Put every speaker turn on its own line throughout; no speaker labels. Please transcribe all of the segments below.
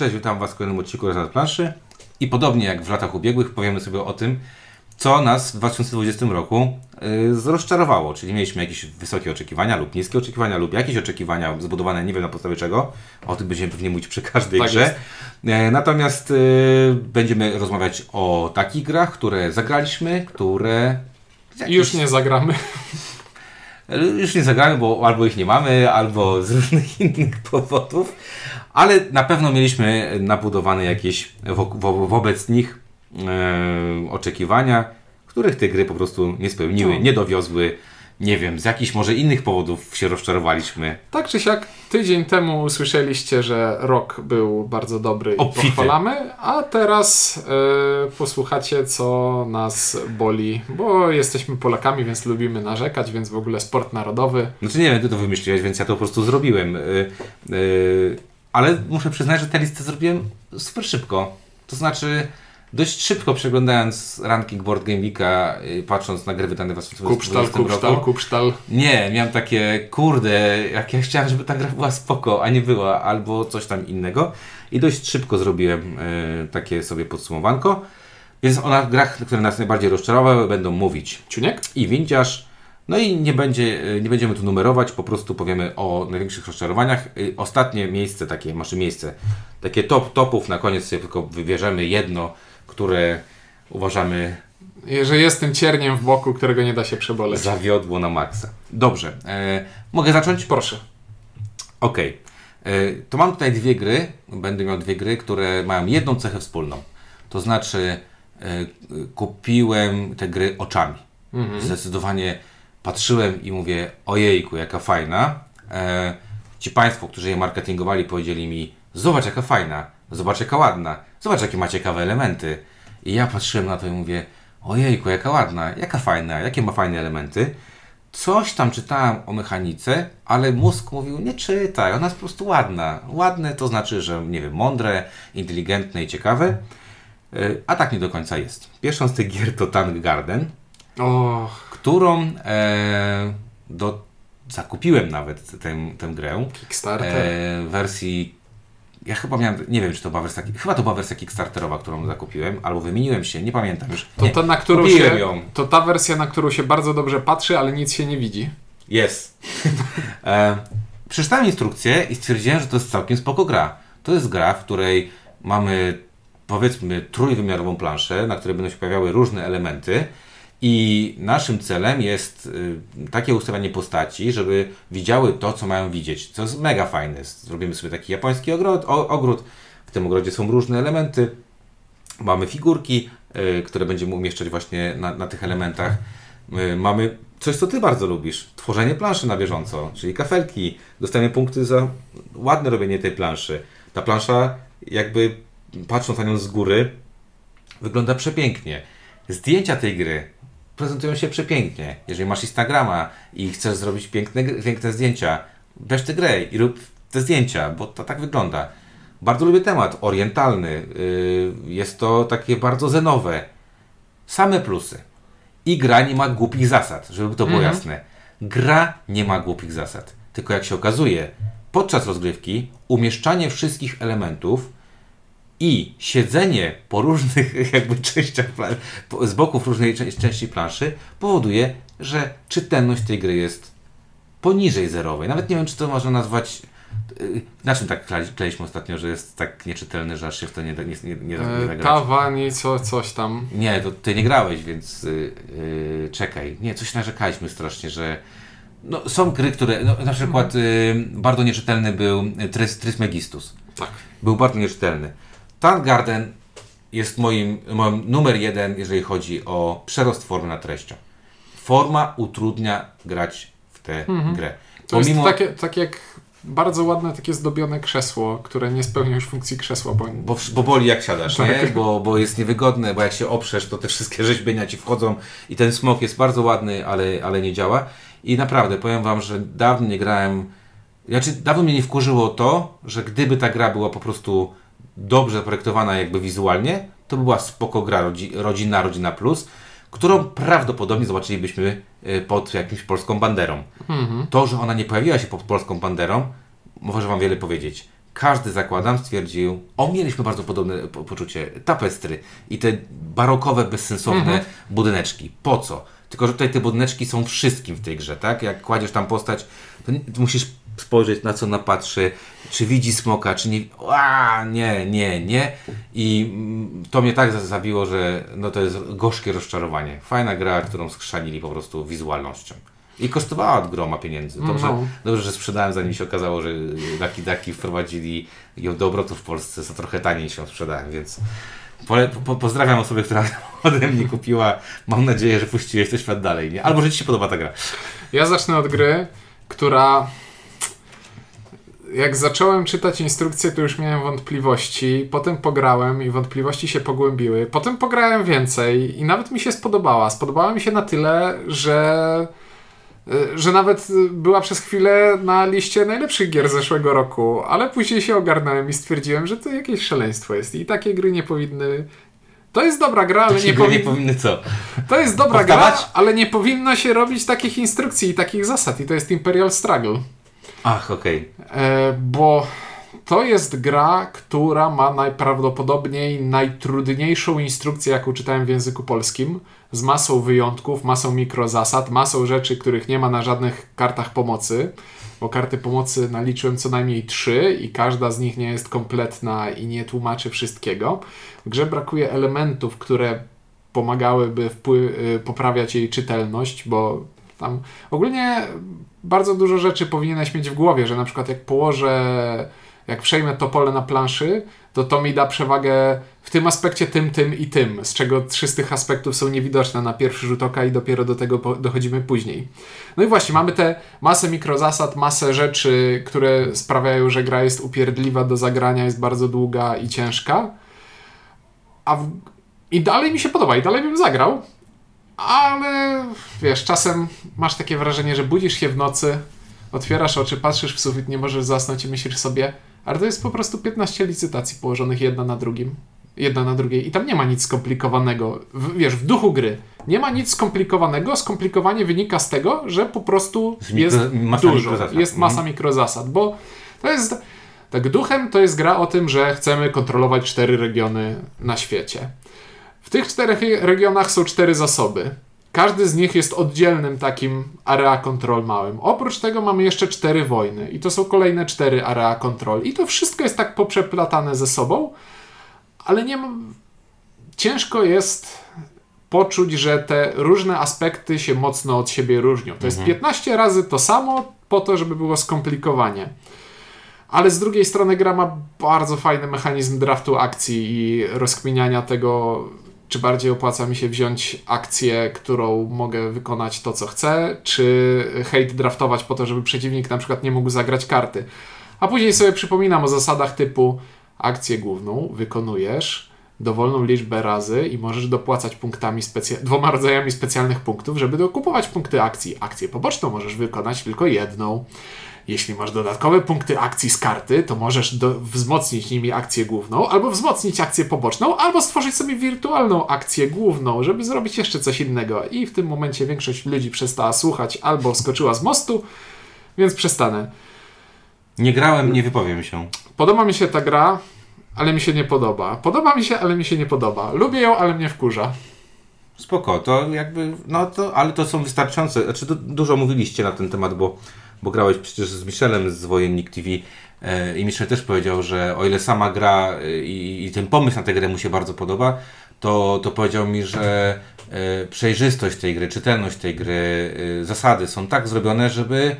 Cześć, witam Was w kolejnym odcinku Rezalt Planszy. I podobnie jak w latach ubiegłych powiemy sobie o tym, co nas w 2020 roku yy, rozczarowało. Czyli mieliśmy jakieś wysokie oczekiwania lub niskie oczekiwania lub jakieś oczekiwania zbudowane nie wiem na podstawie czego. O tym będziemy pewnie mówić przy każdej
Tak
grze. E, Natomiast yy, będziemy rozmawiać o takich grach, które zagraliśmy, które...
I już nie zagramy.
Już nie zagramy, bo albo ich nie mamy, albo z różnych innych powodów, ale na pewno mieliśmy nabudowane jakieś wo- wo- wobec nich e, oczekiwania, których te gry po prostu nie spełniły,
No.
nie dowiozły. Nie wiem, z jakichś może innych powodów się rozczarowaliśmy.
Tak czy siak, tydzień temu usłyszeliście, że rok był bardzo dobry i
Obfity.
pochwalamy, a teraz e, posłuchacie, co nas boli, bo jesteśmy Polakami, więc lubimy narzekać, więc w ogóle sport narodowy.
Znaczy nie wiem, ty to wymyśliłeś, więc ja to po prostu zrobiłem. Y, y, ale muszę przyznać, że tę listę zrobiłem super szybko. To znaczy, dość szybko przeglądając ranking Board Game Geeka, y, patrząc na gry wydane w 2020
Kupsztal, kupsztal,
roku.
kupsztal.
Nie, miałem takie, kurde, jak ja chciałem, żeby ta gra była spoko, a nie była, albo coś tam innego. I dość szybko zrobiłem y, takie sobie podsumowanko. Więc o na grach, które nas najbardziej rozczarowały, będą mówić
Ciuniek?
i windziarz. No i nie, będzie, nie będziemy tu numerować, po prostu powiemy o największych rozczarowaniach. Y, Ostatnie miejsce, takie, masz miejsce, takie top topów, na koniec sobie tylko wybierzemy jedno, które uważamy
Że jest tym cierniem w boku, którego nie da się przeboleć.
zawiodło na maksa. Dobrze, e, mogę zacząć?
Proszę.
Okej. E, To mam tutaj dwie gry, będę miał dwie gry, które mają jedną cechę wspólną. To znaczy e, kupiłem te gry oczami. Zdecydowanie patrzyłem i mówię, ojejku, jaka fajna. E, ci Państwo, którzy je marketingowali, powiedzieli mi, zobacz jaka fajna, zobacz jaka ładna, zobacz jakie ma ciekawe elementy. I ja patrzyłem na to i mówię, ojejku, jaka ładna, jaka fajna, jakie ma fajne elementy. Coś tam czytałem o mechanice, ale mózg mówił, nie czytaj, ona jest po prostu ładna. Ładne to znaczy, że nie wiem, mądre, inteligentne i ciekawe. Y, A tak nie do końca jest. Pierwszą z tych gier to Tank Garden,
O,
którą e, do, zakupiłem nawet tę, tę grę
Kickstarter.
e, wersji. Ja chyba miałem, nie wiem czy to była wersja, chyba to była wersja Kickstarterowa, którą zakupiłem, albo wymieniłem się, nie pamiętam już.
To
nie,
ta, na którą się,
ją.
to ta wersja, na którą się bardzo dobrze patrzy, ale nic się nie widzi.
Jest. e, przeczytałem instrukcję i stwierdziłem, że to jest całkiem spoko gra. To jest gra, w której mamy powiedzmy trójwymiarową planszę, na której będą się pojawiały różne elementy i naszym celem jest y, takie ustawianie postaci, żeby widziały to, co mają widzieć, co jest mega fajne. Zrobimy sobie taki japoński ogród, ogród. w tym ogrodzie są różne elementy, Mamy figurki, y, które będziemy umieszczać właśnie na, na tych elementach. Y, mamy coś, co Ty bardzo lubisz. Tworzenie planszy na bieżąco, czyli kafelki. Dostajemy punkty za ładne robienie tej planszy. Ta plansza, jakby patrząc na nią z góry, wygląda przepięknie. Zdjęcia tej gry prezentują się przepięknie. Jeżeli masz Instagrama i chcesz zrobić piękne, piękne zdjęcia, weź tę grę i rób te zdjęcia, bo to tak wygląda. Bardzo lubię temat orientalny. Yy, Jest to takie bardzo zenowe. Same plusy. I gra nie ma głupich zasad, żeby to było jasne. Gra nie ma głupich zasad. Tylko jak się okazuje, podczas rozgrywki umieszczanie wszystkich elementów i siedzenie po różnych jakby częściach, z boków różnej czę- części planszy powoduje, że czytelność tej gry jest poniżej zerowej. Nawet nie wiem, czy to można nazwać... yy, Na czym tak kleiliśmy ostatnio, że jest tak nieczytelny, że aż się w to nie, da- nie, nie, nie, da-
E,
zagrać?
Tawani, co, coś tam.
Nie, to ty nie grałeś, więc yy, yy, czekaj. Nie, coś narzekaliśmy strasznie, że no, są gry, które, no, na przykład yy, bardzo nieczytelny był Trys, Trysmegistus.
Tak.
Był bardzo nieczytelny. Tank Garden jest moim, moim numer jeden, jeżeli chodzi o przerost formy nad treścią. Forma utrudnia grać w tę grę.
To jest takie, tak jak bardzo ładne takie zdobione krzesło, które nie spełnia już funkcji krzesła, bo
Bo, bo boli jak siadasz, nie?
Tak.
Bo, bo jest niewygodne, bo jak się oprzesz, to te wszystkie rzeźbienia ci wchodzą i ten smok jest bardzo ładny, ale, ale nie działa. I naprawdę, powiem wam, że dawno nie grałem... Znaczy, dawno mnie nie wkurzyło to, że gdyby ta gra była po prostu dobrze zaprojektowana jakby wizualnie, to by była spoko gra rodzi, rodzinna, rodzina plus, którą prawdopodobnie zobaczylibyśmy y, pod jakimś polską banderą. To, że ona nie pojawiła się pod polską banderą, może wam wiele powiedzieć. każdy zakładam stwierdził, o mieliśmy bardzo podobne po poczucie, tapestry i te barokowe, bezsensowne
Mhm.
budyneczki. Po co? Tylko, że tutaj te budyneczki są wszystkim w tej grze, tak? Jak kładziesz tam postać, to nie, to musisz spojrzeć na co ona patrzy, czy widzi smoka, czy nie. A, nie, nie, nie. I mm, to mnie tak za- zabiło, że no to jest gorzkie rozczarowanie. Fajna gra, którą skrzanili po prostu wizualnością. I kosztowała od groma pieniędzy. Dobrze,
No.
dobrze, że sprzedałem, zanim się okazało, że Lucky Ducky wprowadzili ją do obrotu w Polsce, za trochę taniej się ją sprzedałem, więc po, pozdrawiam osobę, która ode mnie kupiła. Mam nadzieję, że puściłeś to świat dalej, nie? Albo że Ci się podoba ta gra.
Ja zacznę od gry, która. Jak zacząłem czytać instrukcję, to już miałem wątpliwości. Potem pograłem i wątpliwości się pogłębiły. Potem pograłem więcej i nawet mi się spodobała. Spodobała mi się na tyle, że. y, Że nawet była przez chwilę na liście najlepszych gier zeszłego roku, ale później się ogarnąłem i stwierdziłem, że to jakieś szaleństwo jest i takie gry nie powinny. To jest dobra gra, ale nie
nie powinny co?
To jest dobra gra,
Powtarzać?
ale nie powinno się robić takich instrukcji i takich zasad. I to jest Imperial Struggle.
Ach, okej.
E, bo to jest gra, która ma najprawdopodobniej najtrudniejszą instrukcję, jaką czytałem w języku polskim. Z masą wyjątków, masą mikrozasad, masą rzeczy, których nie ma na żadnych kartach pomocy. Bo karty pomocy naliczyłem co najmniej trzy i każda z nich nie jest kompletna i nie tłumaczy wszystkiego. W grze brakuje elementów, które pomagałyby y, poprawiać jej czytelność, bo tam ogólnie bardzo dużo rzeczy powinieneś mieć w głowie, że na przykład jak położę, jak przejmę to pole na planszy, to to mi da przewagę w tym aspekcie tym, tym i tym, z czego trzy z tych aspektów są niewidoczne na pierwszy rzut oka i dopiero do tego dochodzimy później. No i właśnie, mamy te masę mikrozasad, masę rzeczy, które sprawiają, że gra jest upierdliwa do zagrania, jest bardzo długa i ciężka. A w... I dalej mi się podoba, i dalej bym zagrał, ale wiesz, czasem masz takie wrażenie, że budzisz się w nocy, otwierasz oczy, patrzysz w sufit, nie możesz zasnąć i myślisz sobie, ale to jest po prostu 15 licytacji położonych jedna na drugim, jedna na drugiej i tam nie ma nic skomplikowanego. W, wiesz, w duchu gry nie ma nic skomplikowanego, skomplikowanie wynika z tego, że po prostu
Z
jest
masa
dużo,
mikrozasad.
jest masa
Mhm.
mikrozasad, bo to jest... Tak, duchem to jest gra o tym, że chcemy kontrolować cztery regiony na świecie. W tych czterech regionach są cztery zasoby. Każdy z nich jest oddzielnym takim area control małym. Oprócz tego mamy jeszcze cztery wojny i to są kolejne cztery area control. I to wszystko jest tak poprzeplatane ze sobą, ale nie mam... Ciężko jest poczuć, że te różne aspekty się mocno od siebie różnią. To jest 15 razy to samo po to, żeby było skomplikowanie. Ale z drugiej strony gra ma bardzo fajny mechanizm draftu akcji i rozkminiania tego, czy bardziej opłaca mi się wziąć akcję, którą mogę wykonać to, co chcę, czy hate draftować po to, żeby przeciwnik na przykład nie mógł zagrać karty. A później sobie przypominam o zasadach typu akcję główną wykonujesz dowolną liczbę razy i możesz dopłacać punktami dwoma rodzajami specjalnych punktów, żeby dokupować punkty akcji. Akcję poboczną możesz wykonać tylko jedną. Jeśli masz dodatkowe punkty akcji z karty, to możesz do, wzmocnić nimi akcję główną, albo wzmocnić akcję poboczną, albo stworzyć sobie wirtualną akcję główną, żeby zrobić jeszcze coś innego. I w tym momencie większość ludzi przestała słuchać albo skoczyła z mostu, więc przestanę.
Nie grałem, nie wypowiem się.
Podoba mi się ta gra, ale mi się nie podoba. Podoba mi się, ale mi się nie podoba. Lubię ją, ale mnie wkurza.
Spoko, to jakby, no to, ale to są wystarczające, znaczy du, dużo mówiliście na ten temat, bo, bo grałeś przecież z Michelem z Wojennik TV e, i Michel też powiedział, że o ile sama gra e, i, i ten pomysł na tę grę mu się bardzo podoba, to, to powiedział mi, że e, przejrzystość tej gry, czytelność tej gry, zasady są tak zrobione, żeby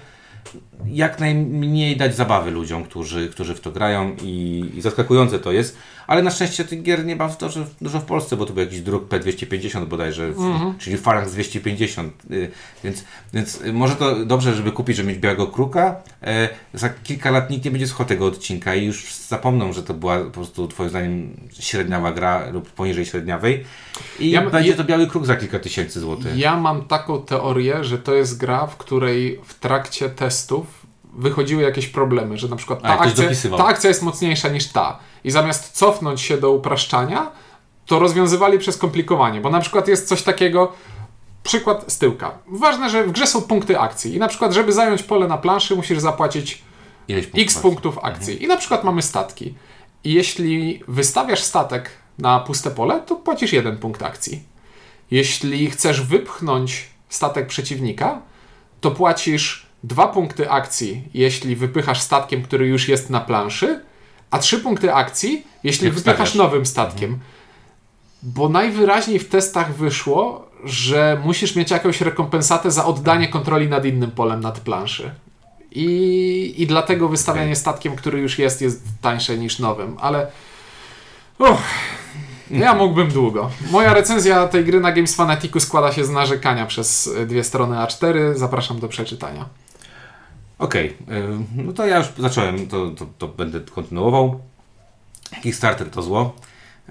jak najmniej dać zabawy ludziom, którzy, którzy w to grają i, i zaskakujące to jest, ale na szczęście tych gier nie ma w dużo, dużo w Polsce, bo to był jakiś druk P250 bodajże, w, czyli Phalanx 250, y, więc, więc może to dobrze, żeby kupić, żeby mieć białego kruka, e, za kilka lat nikt nie będzie słuchał tego odcinka i już zapomną, że to była po prostu twoim zdaniem średniawa gra lub poniżej średniawej. I
Ja-
będzie
ja-
to biały kruk za kilka tysięcy złotych.
Ja mam taką teorię, że to jest gra, w której w trakcie testów wychodziły jakieś problemy, że na przykład ta akcja, ta akcja jest mocniejsza niż ta. I zamiast cofnąć się do upraszczania, to rozwiązywali przez komplikowanie, bo na przykład jest coś takiego, przykład z tyłka. Ważne, że w grze są punkty akcji i na przykład, żeby zająć pole na planszy, musisz zapłacić
punktów
x punktów akcji. I na przykład mamy statki. I jeśli wystawiasz statek na puste pole, to płacisz jeden punkt akcji. Jeśli chcesz wypchnąć statek przeciwnika, to płacisz dwa punkty akcji, jeśli wypychasz statkiem, który już jest na planszy, a trzy punkty akcji, jeśli
Jak
wypychasz
wstawiasz.
nowym statkiem. Bo najwyraźniej w testach wyszło, że musisz mieć jakąś rekompensatę za oddanie kontroli nad innym polem nad planszy. I, i dlatego wystawianie statkiem, który już jest, jest tańsze niż nowym, ale. Uff, ja mógłbym długo. Moja recenzja tej gry na Games Fanaticu składa się z narzekania przez dwie strony A4. Zapraszam do przeczytania.
Okej, y, no to ja już zacząłem, to, to, to będę kontynuował. Kickstarter to zło.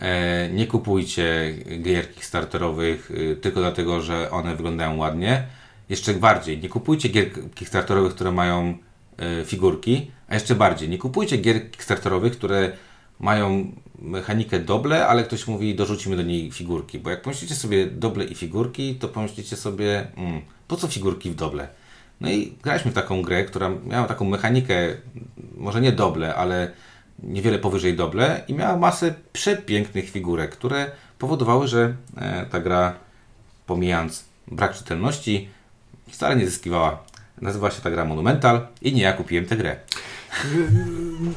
E, Nie kupujcie gier Kickstarterowych y, tylko dlatego, że one wyglądają ładnie. Jeszcze bardziej, nie kupujcie gier Kickstarterowych, które mają e, figurki, a jeszcze bardziej, nie kupujcie gier Kickstarterowych, które mają mechanikę doble, ale ktoś mówi dorzucimy do niej figurki, bo jak pomyślicie sobie doble i figurki, to pomyślicie sobie, mm, po co figurki w doble? No i graliśmy w taką grę, która miała taką mechanikę, może nie doble, ale niewiele powyżej doble i miała masę przepięknych figurek, które powodowały, że e, ta gra, pomijając brak czytelności, wcale nie zyskiwała. Nazywa się ta gra Monumental i nie ja kupiłem tę grę.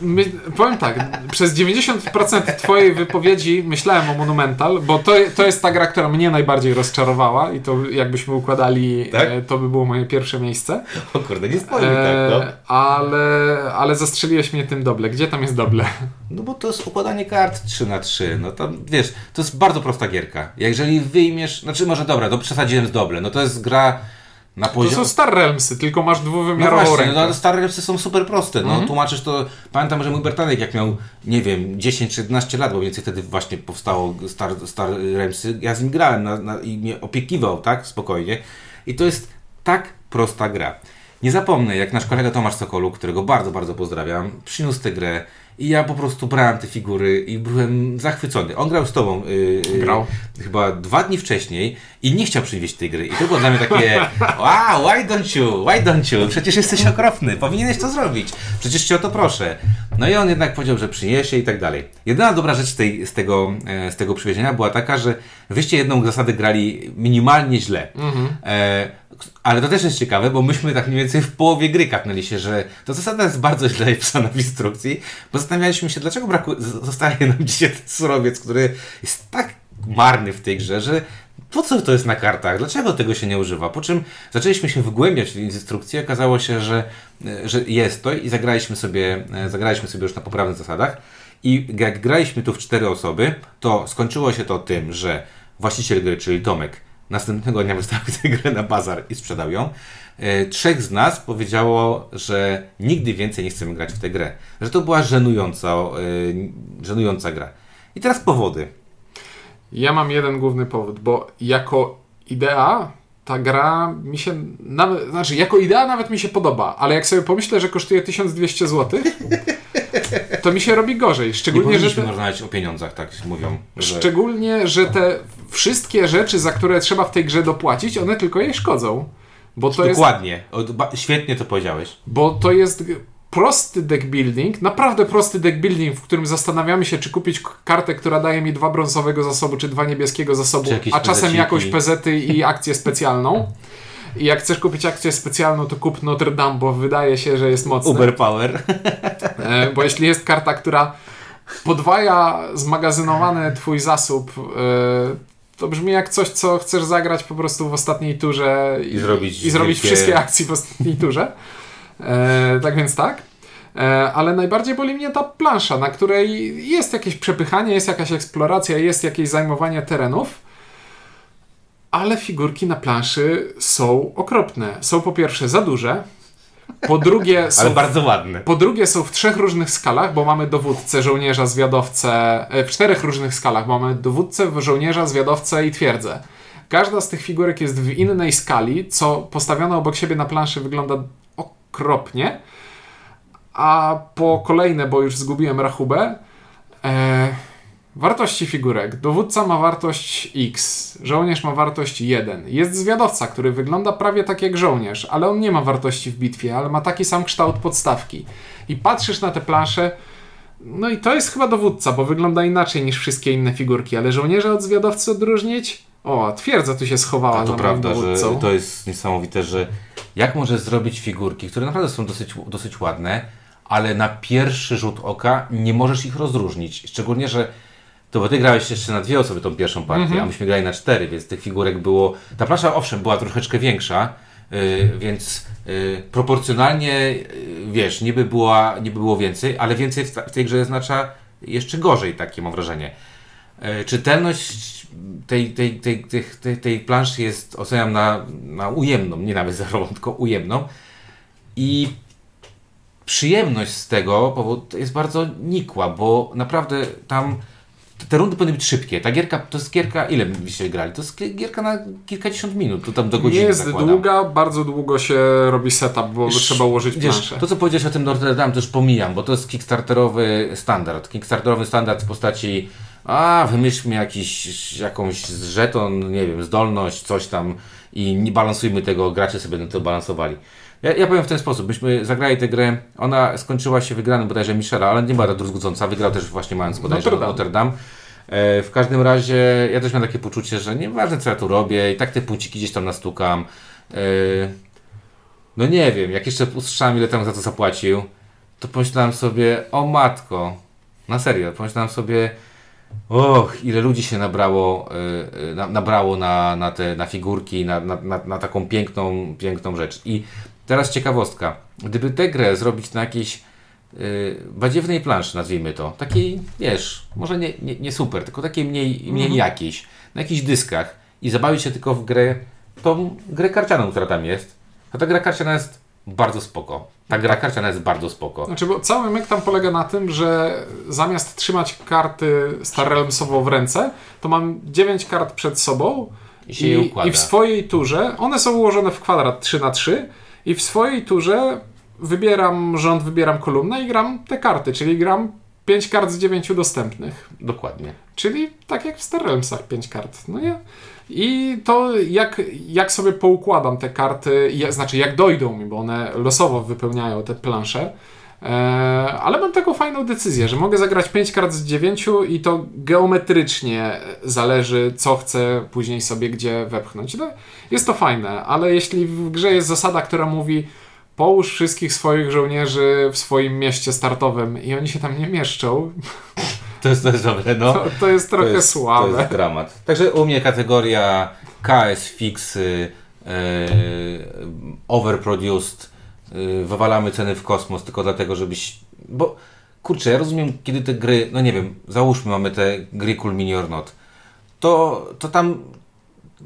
My, powiem tak, przez 90% Twojej wypowiedzi myślałem o Monumental, bo to, to jest ta gra, która mnie najbardziej rozczarowała i to jakbyśmy układali,
Tak?
e, to by było moje pierwsze miejsce.
O kurde, nie
E,
tak, no.
ale, ale zastrzeliłeś mnie tym doble. Gdzie tam jest doble?
No bo to jest układanie kart 3 na 3 no to wiesz, to jest bardzo prosta gierka. Jeżeli wyjmiesz, znaczy może dobra, to przesadziłem z doble, no to jest gra na
To
poziomie...
są Star Realmsy, tylko masz
No
dwuwymiarową
właśnie,
rękę.
no, stare repsy są super proste. No,
Mhm.
Tłumaczysz to. Pamiętam, że mój Bertanek, jak miał, nie wiem, 10 czy 11 lat, bo mniej więcej wtedy właśnie powstało Star, Star Remsy, ja z nim grałem na, na, i mnie opiekiwał, tak? Spokojnie. I to jest tak prosta gra. Nie zapomnę, jak nasz kolega Tomasz Sokolu, którego bardzo, bardzo pozdrawiam, przyniósł tę grę i ja po prostu brałem te figury i byłem zachwycony. On grał z tobą yy, yy,
Grał.
chyba dwa dni wcześniej i nie chciał przywieźć tej gry. I to było dla mnie takie, wow, why don't you, why don't you, przecież jesteś okropny, powinieneś to zrobić, przecież cię o to proszę. No i on jednak powiedział, że przyniesie i tak dalej. Jedyna dobra rzecz z, tej, z, tego, e, z tego przywiezienia była taka, że wyście jedną zasadę grali minimalnie źle. E, ale to też jest ciekawe, bo myśmy tak mniej więcej w połowie gry kapnęli się, że ta zasada jest bardzo źle napisana w instrukcji, bo zastanawialiśmy się, dlaczego braku, zostaje nam dzisiaj ten surowiec, który jest tak marny w tej grze, że po co to jest na kartach? Dlaczego tego się nie używa? Po czym zaczęliśmy się wgłębiać w instrukcję, okazało się, że, e, że jest to i zagraliśmy sobie, e, zagraliśmy sobie już na poprawnych zasadach. I jak graliśmy tu w cztery osoby, to skończyło się to tym, że właściciel gry, czyli Tomek, następnego dnia wystawił tę grę na bazar i sprzedał ją. E, Trzech z nas powiedziało, że nigdy więcej nie chcemy grać w tę grę. Że to była żenująca, e, żenująca gra. I teraz powody.
Ja mam jeden główny powód, bo jako idea ta gra mi się nawet, znaczy jako idea nawet mi się podoba, ale jak sobie pomyślę, że kosztuje 1200 zł, to mi się robi gorzej.
Nie
Szczególnie, że
powinniśmy
te,
rozmawiać o pieniądzach, tak mówią. Że...
szczególnie, że te wszystkie rzeczy, za które trzeba w tej grze dopłacić, one tylko jej szkodzą. Bo to jest
Dokładnie. Ba- Świetnie to powiedziałeś.
Bo to jest prosty deck building, naprawdę prosty deck building, w którym zastanawiamy się, czy kupić kartę, która daje mi dwa brązowego zasobu, czy dwa niebieskiego zasobu, a czasem
pezeciki.
jakąś pezety i akcję specjalną. I jak chcesz kupić akcję specjalną, to kup Notre Dame, bo wydaje się, że jest mocny.
Uber Power.
E, bo jeśli jest karta, która podwaja zmagazynowany twój zasób, e, to brzmi jak coś, co chcesz zagrać po prostu w ostatniej turze
I zrobić
i zrobić
wielkie-
wszystkie akcje w ostatniej turze. E, tak więc tak. Ale najbardziej boli mnie ta plansza, na której jest jakieś przepychanie, jest jakaś eksploracja, jest jakieś zajmowanie terenów, ale figurki na planszy są okropne. Są po pierwsze za duże, po drugie są
Ale bardzo ładne.
po drugie są w trzech różnych skalach, bo mamy dowódcę, żołnierza, zwiadowcę, e, w czterech różnych skalach, mamy dowódcę, żołnierza, zwiadowcę i twierdzę. Każda z tych figurek jest w innej skali, co postawione obok siebie na planszy wygląda okropnie, a po kolejne, bo już zgubiłem rachubę, e, Wartości figurek. Dowódca ma wartość X, żołnierz ma wartość 1. Jest zwiadowca, który wygląda prawie tak jak żołnierz, ale on nie ma wartości w bitwie, ale ma taki sam kształt podstawki. I patrzysz na te plansze, no i to jest chyba dowódca, bo wygląda inaczej niż wszystkie inne figurki, ale żołnierza od zwiadowcy odróżnić? O, twierdza tu się schowała
A to
za
prawda,
moim
że
dowódcą.
to jest niesamowite, że jak możesz zrobić figurki, które naprawdę są dosyć, dosyć ładne, ale na pierwszy rzut oka nie możesz ich rozróżnić. Szczególnie, że to bo ty grałeś jeszcze na dwie osoby tą pierwszą partię,
Mhm.
a myśmy grali na cztery, więc tych figurek było... Ta plansza owszem była troszeczkę większa, yy, więc yy, proporcjonalnie, yy, wiesz, niby, była, niby było więcej, ale więcej w, w tej grze oznacza jeszcze gorzej, takie mam wrażenie. E, Czytelność tej, tej, tej, tej, tej, tej planszy jest oceniam na, na ujemną, nie nawet zerową, tylko ujemną. I przyjemność z tego powodu jest bardzo nikła, bo naprawdę tam te- rundy powinny być szybkie. Ta gierka, to jest gierka, ile byście grali? To jest gi- gierka na kilkadziesiąt minut, to tam do
Nie
godziny
jest
zakładam.
długa, bardzo długo się robi setup, bo
Wiesz,
trzeba ułożyć planszę.
to co powiedziałeś o tym Notre Dame, to już pomijam, bo to jest kickstarterowy standard. Kickstarterowy standard w postaci a wymyślmy jakiś, jakąś żeton, nie wiem, zdolność, coś tam i nie balansujmy tego, gracze sobie na to balansowali. Ja, ja powiem w ten sposób, myśmy zagrali tę grę, ona skończyła się wygraną bodajże Michela, ale nie była druzgocąca, wygrał też właśnie mając bodajże
Notre
Notre
Dame.
Dame. E, w każdym razie ja też mam takie poczucie, że nieważne co ja tu robię i tak te punkciki gdzieś tam nastukam. E, no nie wiem, jak jeszcze usłyszałem ile tam za to zapłacił, to pomyślałem sobie, o matko, na serio, pomyślałem sobie, och, ile ludzi się nabrało, y, na, nabrało na, na te na figurki, na, na, na, na taką piękną, piękną rzecz. I teraz ciekawostka, gdyby tę grę zrobić na jakiejś y, badziewnej planszy, nazwijmy to, takiej, wiesz, może nie, nie, nie super, tylko takiej mniej, mniej jakiejś, na jakichś dyskach i zabawić się tylko w grę, tą grę karcianą, która tam jest, a ta gra karciana jest bardzo spoko. Ta gra karciana jest bardzo spoko.
Znaczy, bo cały myk tam polega na tym, że zamiast trzymać karty Star Realmsowo w ręce, to mam 9 kart przed sobą
I układa.
i w swojej turze, one są ułożone w kwadrat 3 na 3 i w swojej turze wybieram rząd, wybieram kolumnę i gram te karty, czyli gram 5 kart z 9 dostępnych.
Dokładnie.
Czyli tak jak w Star Realmsach 5 kart, no nie? I to jak, jak sobie poukładam te karty, ja, znaczy jak dojdą mi, bo one losowo wypełniają te plansze, ale mam taką fajną decyzję, że mogę zagrać 5 kart z 9 i to geometrycznie zależy, co chcę później sobie gdzie wepchnąć. No, jest to fajne, ale jeśli w grze jest zasada, która mówi połóż wszystkich swoich żołnierzy w swoim mieście startowym i oni się tam nie mieszczą,
To jest dobre, no.
to, to jest trochę
to jest,
słabe.
To jest dramat. Także u mnie kategoria KS fixy, e, overproduced, e, wywalamy ceny w kosmos tylko dlatego, żebyś... Bo kurczę, ja rozumiem, kiedy te gry, no nie wiem, załóżmy mamy te gry Cool Mini or Not, to, to tam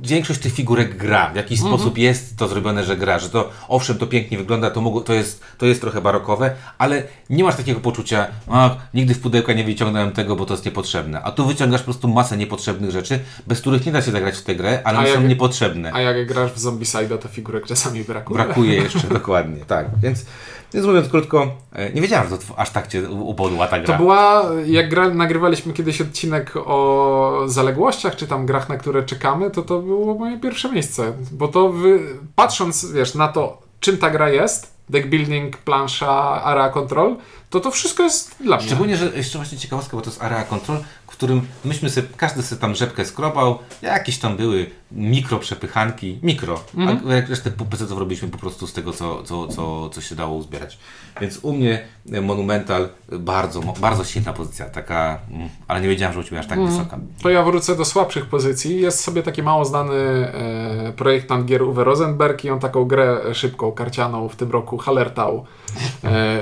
większość tych figurek gra. W jakiś sposób jest to zrobione, że gra, że to owszem, to pięknie wygląda, to, mogło, to, jest, to jest trochę barokowe, ale nie masz takiego poczucia, a nigdy w pudełka nie wyciągnąłem tego, bo to jest niepotrzebne. A tu wyciągasz po prostu masę niepotrzebnych rzeczy, bez których nie da się zagrać w tę grę, ale one są niepotrzebne.
A jak grasz w Zombicide, to figurek czasami brakuje.
Brakuje jeszcze, dokładnie, tak. Więc, więc mówiąc krótko, e, nie wiedziałem, że to aż tak Cię u- ubodła ta gra.
To była, jak gra, nagrywaliśmy kiedyś odcinek o zaległościach, czy tam grach, na które czekamy, to to było moje pierwsze miejsce. Bo to wy, patrząc, wiesz, na to, czym ta gra jest, deck building, plansza, area control, to to wszystko jest dla mnie.
Szczególnie, że jeszcze właśnie ciekawostka, bo to jest area control, w którym myśmy sobie, każdy sobie tam rzepkę skrobał, jakieś tam były mikro przepychanki, mikro, a jak resztę PC-ów robiliśmy po prostu z tego, co, co, co, co się dało uzbierać. Więc u mnie e, Monumental bardzo, mo- bardzo silna pozycja, taka, mm, ale nie wiedziałem, że u Ciebie aż tak wysoka.
To ja wrócę do słabszych pozycji. Jest sobie taki mało znany e, projektant gier Uwe Rosenberg i on taką grę szybką, karcianą w tym roku, Hallertau, e,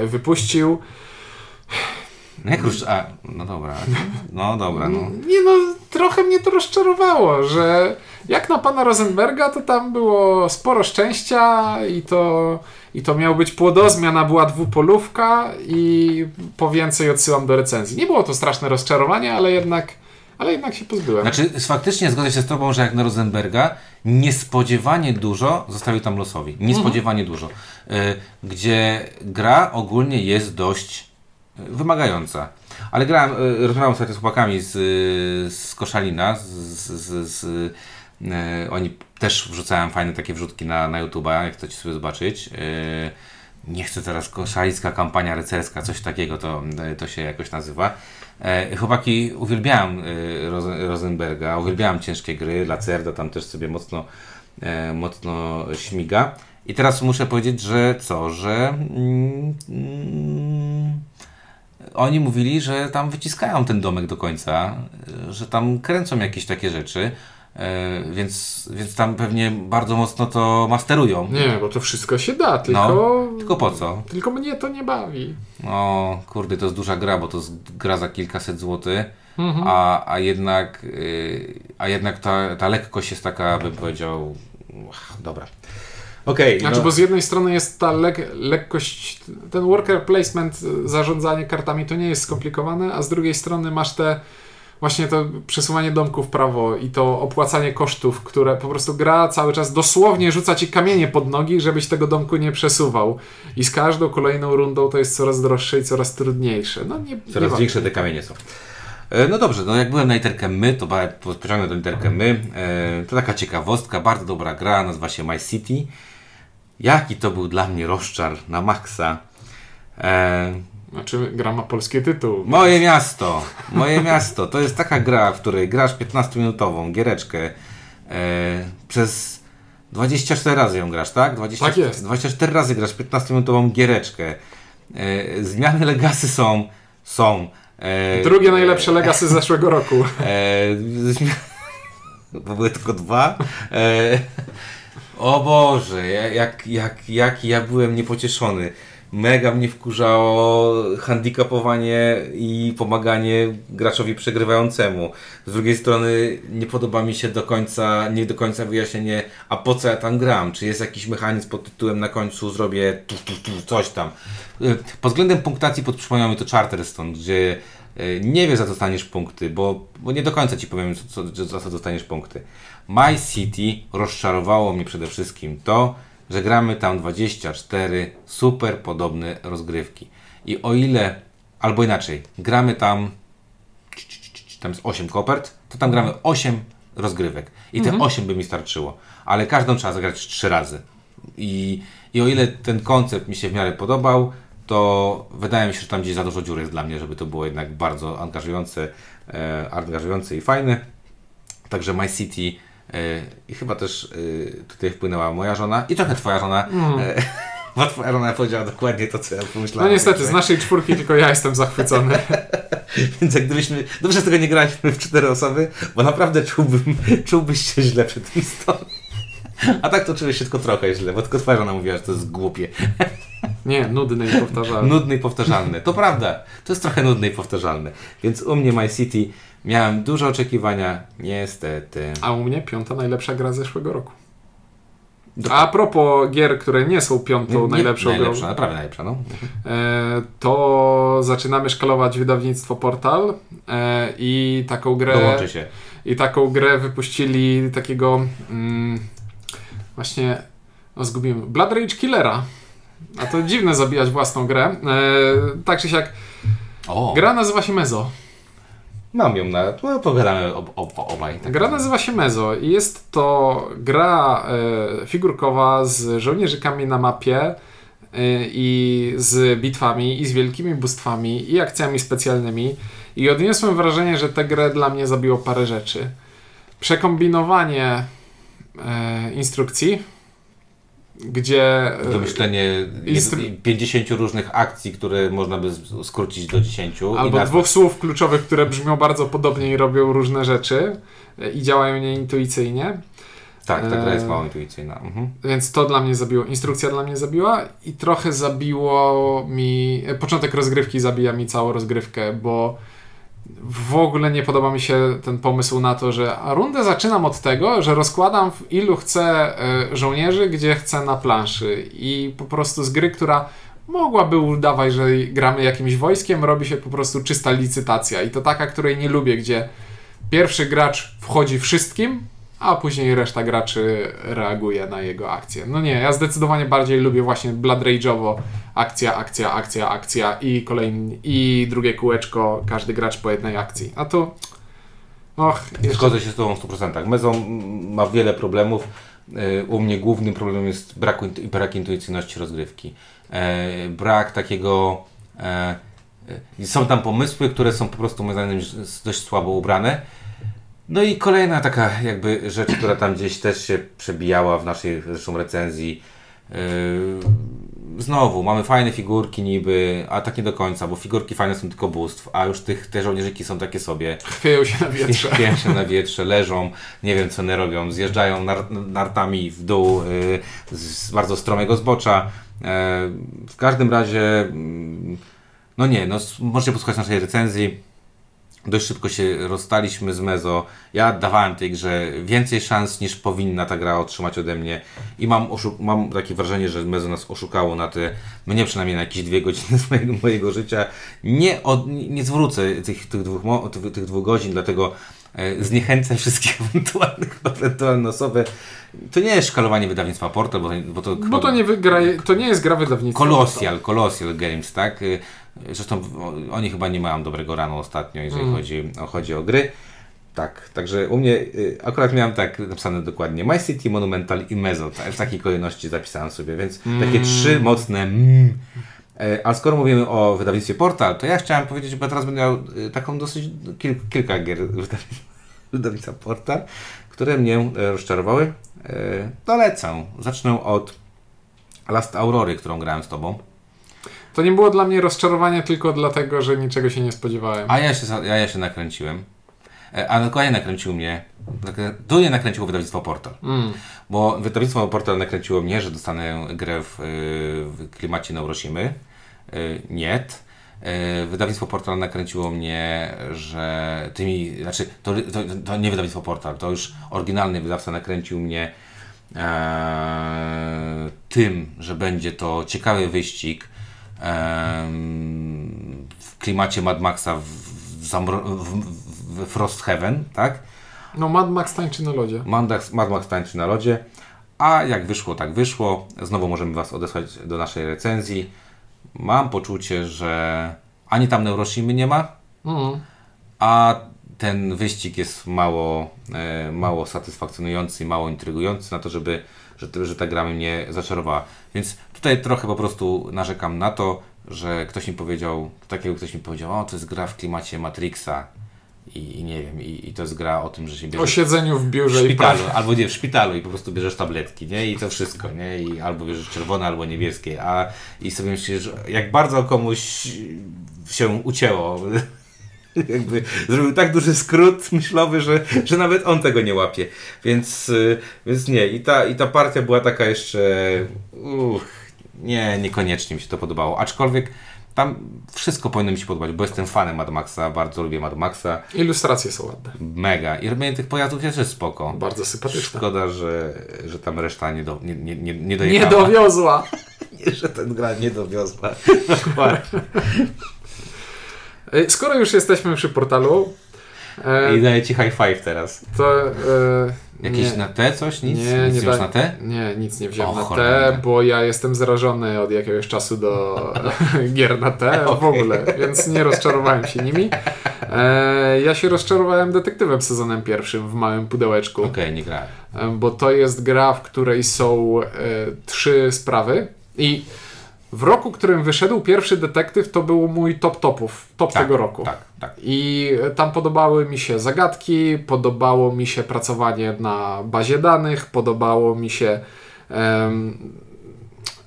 wypuścił.
No jak już, a, no dobra, no dobra, no.
Nie no, trochę mnie to rozczarowało, że jak na pana Rosenberga, to tam było sporo szczęścia i to, i to miał być płodozmian, a była dwupolówka i po więcej odsyłam do recenzji. Nie było to straszne rozczarowanie, ale jednak, ale jednak się pozbyłem.
Znaczy, faktycznie zgodzę się z Tobą, że jak na Rosenberga, niespodziewanie dużo zostawił tam losowi. Niespodziewanie dużo. Y, gdzie gra ogólnie jest dość y, wymagająca. Ale grałem, y, rozmawiałem ostatnio z chłopakami z, y, z Koszalina, z, z, z, y, oni też wrzucają fajne takie wrzutki na, na YouTube'a, jak chcecie sobie zobaczyć. Y, nie chcę teraz koszalicka kampania rycerska, coś takiego to, to się jakoś nazywa. E, chłopaki uwielbiałem Rosen- Rosenberga, uwielbiałem ciężkie gry, Lacerda tam też sobie mocno, e, mocno śmiga. I teraz muszę powiedzieć, że co, że mm, oni mówili, że tam wyciskają ten domek do końca, e, że tam kręcą jakieś takie rzeczy, e, więc, więc tam pewnie bardzo mocno to masterują.
Nie, bo to wszystko się da, tylko...
Tylko po co?
Tylko mnie to nie bawi.
O, kurde, to jest duża gra, bo to jest gra za kilkaset złotych,
Mhm.
a, a jednak, yy, a jednak ta, ta lekkość jest taka, bym powiedział, dobra. Okej,
Znaczy,
no,
bo z jednej strony jest ta lek lekkość, ten worker placement, y, zarządzanie kartami to nie jest skomplikowane, a z drugiej strony masz te właśnie to przesuwanie domku w prawo i to opłacanie kosztów, które po prostu gra cały czas dosłownie rzuca ci kamienie pod nogi, żebyś tego domku nie przesuwał. I z każdą kolejną rundą to jest coraz droższe i coraz trudniejsze. No nie,
coraz
nie
większe te kamienie są. E, No dobrze, no jak byłem na literkę my, to pociągnę do literkę my. E, To taka ciekawostka, bardzo dobra gra, nazywa się My City. Jaki to był dla mnie rozczar na maksa.
Znaczy, gra ma polskie tytuły.
Moje miasto, moje miasto. To jest taka gra, w której grasz 15-minutową giereczkę e, przez 24 razy ją grasz, tak? 20,
Tak jest.
24 razy grasz 15-minutową giereczkę. E, zmiany legasy są, są. E,
Drugie najlepsze legacy z zeszłego roku.
E, bo były tylko dwa. E, o Boże, ja- jak, jak, jak ja byłem niepocieszony. Mega mnie wkurzało handicapowanie i pomaganie graczowi przegrywającemu. Z drugiej strony nie podoba mi się do końca, nie do końca wyjaśnienie, a po co ja tam gram? Czy jest jakiś mechanizm pod tytułem na końcu zrobię tu, tu, tu, coś tam. Y, Pod względem punktacji pod przypomniał mi to Charterstone, gdzie y, nie wiesz za co dostaniesz punkty, bo, bo nie do końca ci powiem co, co, za co dostaniesz punkty. My City rozczarowało mnie przede wszystkim to, że gramy tam 24 super podobne rozgrywki. I o ile, albo inaczej, gramy tam tam jest 8 kopert, to tam gramy 8 rozgrywek. I te 8 by mi starczyło. Ale każdą trzeba zagrać 3 razy. I, I o ile ten koncept mi się w miarę podobał, to wydaje mi się, że tam gdzieś za dużo dziur jest dla mnie, żeby to było jednak bardzo angażujące, e, angażujące i fajne. Także My City i chyba też e, tutaj wpłynęła moja żona i trochę twoja żona. E, bo twoja żona powiedziała dokładnie to, co ja pomyślałem.
No niestety, z naszej czwórki tylko ja jestem zachwycony.
Więc jak gdybyśmy, dobrze z tego nie graliśmy w cztery osoby, bo naprawdę czułbym, czułbyś się źle przy tym stole. A tak to czułeś się tylko trochę źle, bo tylko twoja żona mówiła, że to jest głupie.
Nie, nudny i powtarzalny.
Nudne i powtarzalne. To prawda, to jest trochę nudne i powtarzalne. Więc u mnie My City miałem duże oczekiwania, niestety.
A u mnie piąta najlepsza gra zeszłego roku. A propos gier, które nie są piątą
Nie-
najlepszą grą,
najlepsza, naprawdę najlepsza, no.
e, to zaczynamy szkalować wydawnictwo Portal e, i taką grę
Dołączy się.
i taką grę wypuścili takiego mm, właśnie no zgubiłem Blood Rage Killera. A to dziwne zabijać własną grę. E, tak czy siak,
O,
gra nazywa się Mezo.
Mam ją na, no, pogadamy ob, ob, obaj. Tak.
Gra nazywa się Mezo i jest to gra e, figurkowa z żołnierzykami na mapie e, i z bitwami i z wielkimi bóstwami i akcjami specjalnymi i odniosłem wrażenie, że tę grę dla mnie zabiło parę rzeczy. Przekombinowanie e, instrukcji, gdzie e,
Domyślenie
Instru-
50 różnych akcji, które można by skrócić do 10. i
Albo dwóch słów kluczowych, które brzmią bardzo podobnie i robią różne rzeczy e, i działają nieintuicyjnie.
Tak, ta gra jest
Eee.
mało intuicyjna. Mhm.
Więc to dla mnie zabiło, instrukcja dla mnie zabiła i trochę zabiło mi, e, początek rozgrywki zabija mi całą rozgrywkę, bo w ogóle nie podoba mi się ten pomysł na to, że rundę zaczynam od tego, że rozkładam w ilu chcę e, żołnierzy, gdzie chcę na planszy. I po prostu z gry, która mogłaby udawać, że gramy jakimś wojskiem, robi się po prostu czysta licytacja. I to taka, której nie lubię, gdzie pierwszy gracz wchodzi wszystkim, a później reszta graczy reaguje na jego akcję. No nie, ja zdecydowanie bardziej lubię właśnie Blood Rage'owo akcja, akcja, akcja, akcja i kolejny, i drugie kółeczko, każdy gracz po jednej akcji. A tu och, jeszcze...
Zgodzę się z Tobą w 100%. Mezo mm, ma wiele problemów. E, U mnie głównym problemem jest brak, brak intuicyjności rozgrywki. E, brak takiego. E, są tam pomysły, które są po prostu moim zdaniem dość słabo ubrane. No i kolejna taka jakby rzecz, która tam gdzieś też się przebijała w naszej zresztą recenzji. E, znowu, mamy fajne figurki niby, a tak nie do końca, bo figurki fajne są tylko bóstw, a już tych, te żołnierzyki są takie sobie.
Chwieją się na wietrze.
Chwieją się na wietrze, leżą, nie wiem co one robią, zjeżdżają nar nartami w dół y, z bardzo stromego zbocza. E, w każdym razie, mm, no nie, no, możecie posłuchać naszej recenzji. Dość szybko się rozstaliśmy z Mezo. Ja dawałem tej grze więcej szans niż powinna ta gra otrzymać ode mnie i mam, mam takie wrażenie, że Mezo nas oszukało na te, mnie przynajmniej na jakieś dwie godziny z mojego, mojego życia. Nie, od, nie zwrócę tych, tych, dwóch, tych, dwóch godzin, dlatego e, zniechęcę wszystkich ewentualnych, ewentualne osoby. To nie jest szkalowanie wydawnictwa Portal, bo, bo to,
Bo to nie, wygra, to nie jest gra wydawnictwa.
Colossal, Colossal Games, tak? Zresztą oni chyba nie mają dobrego rano ostatnio, jeżeli
Mm.
chodzi, o, chodzi o gry. Tak, także u mnie y, akurat miałem tak napisane dokładnie My City, Monumental i tak, W takiej kolejności zapisałem sobie, więc takie trzy mocne mm. E, A skoro mówimy o wydawnictwie Portal, to ja chciałem powiedzieć, bo teraz będę miał y, taką dosyć kil, kilka gier wydaw- wydawnictwa Portal, które mnie e, rozczarowały. E, To lecę. Zacznę od Last Aurory, którą grałem z Tobą.
To nie było dla mnie rozczarowanie tylko dlatego, że niczego się nie spodziewałem.
A ja się, ja, ja się nakręciłem. E, A dokładnie nakręcił mnie. Tu nie nakręciło wydawnictwo Portal.
Mm.
Bo wydawnictwo Portal nakręciło mnie, że dostanę grę w, y, w klimacie Neuroshimy. Y, Nie. Wydawnictwo Portal nakręciło mnie, że tymi, znaczy to, to, to nie wydawnictwo Portal, to już oryginalny wydawca nakręcił mnie e, tym, że będzie to ciekawy wyścig w klimacie Mad Maxa w, w, w Frost Heaven, tak?
No Mad Max tańczy na lodzie.
Mad Max, Mad Max tańczy na lodzie. A jak wyszło, tak wyszło. Znowu możemy Was odesłać do naszej recenzji. Mam poczucie, że ani tam Neuroshimy nie ma,
Mm.
a ten wyścig jest mało, e, mało satysfakcjonujący, mało intrygujący na to, żeby, że, że ta gra mnie zaczarowała. Więc tutaj trochę po prostu narzekam na to, że ktoś mi powiedział, takiego ktoś mi powiedział, o to jest gra w klimacie Matrixa i, i nie wiem, i, i to jest gra o tym, że się bierze
O siedzeniu w
w
biurze i
szpitalu,
pracy.
albo nie, w szpitalu i po prostu bierzesz tabletki, nie? I to wszystko, nie? I albo bierzesz czerwone, albo niebieskie, a i sobie myślisz, jak bardzo komuś się ucięło, jakby zrobił tak duży skrót myślowy, że, że nawet on tego nie łapie, więc, y, więc nie, i ta, i ta partia była taka jeszcze, uch, nie, niekoniecznie mi się to podobało, aczkolwiek tam wszystko powinno mi się podobać, bo jestem fanem Mad Maxa, bardzo lubię Mad Maxa,
Ilustracje są ładne.
mega i robienie tych pojazdów jest też spoko.
Bardzo sympatyczne.
Szkoda, że, że tam reszta nie, do, nie, nie, nie, nie
Nie
dojechała.
dowiozła.
Nie, że ten gra nie dowiozła. Dokładnie.
E, Skoro już jesteśmy przy portalu, e,
I daję ci high five teraz.
to... E,
Jakieś
nie.
na T coś? Nic?
Nie,
Nic
nie,
na T?
Nie, nic nie wziąłem
O,
na T,
cholera.
bo ja jestem zrażony od jakiegoś czasu do gier na T w ogóle, więc nie rozczarowałem się nimi. E, ja się rozczarowałem detektywem sezonem pierwszym w małym pudełeczku,
Okej, nie grałem.
e, bo to jest gra, w której są e, trzy sprawy i w roku, którym wyszedł pierwszy detektyw, to był mój top topów, top
Tak,
tego roku.
Tak, tak.
I tam podobały mi się zagadki, podobało mi się pracowanie na bazie danych, podobało mi się em,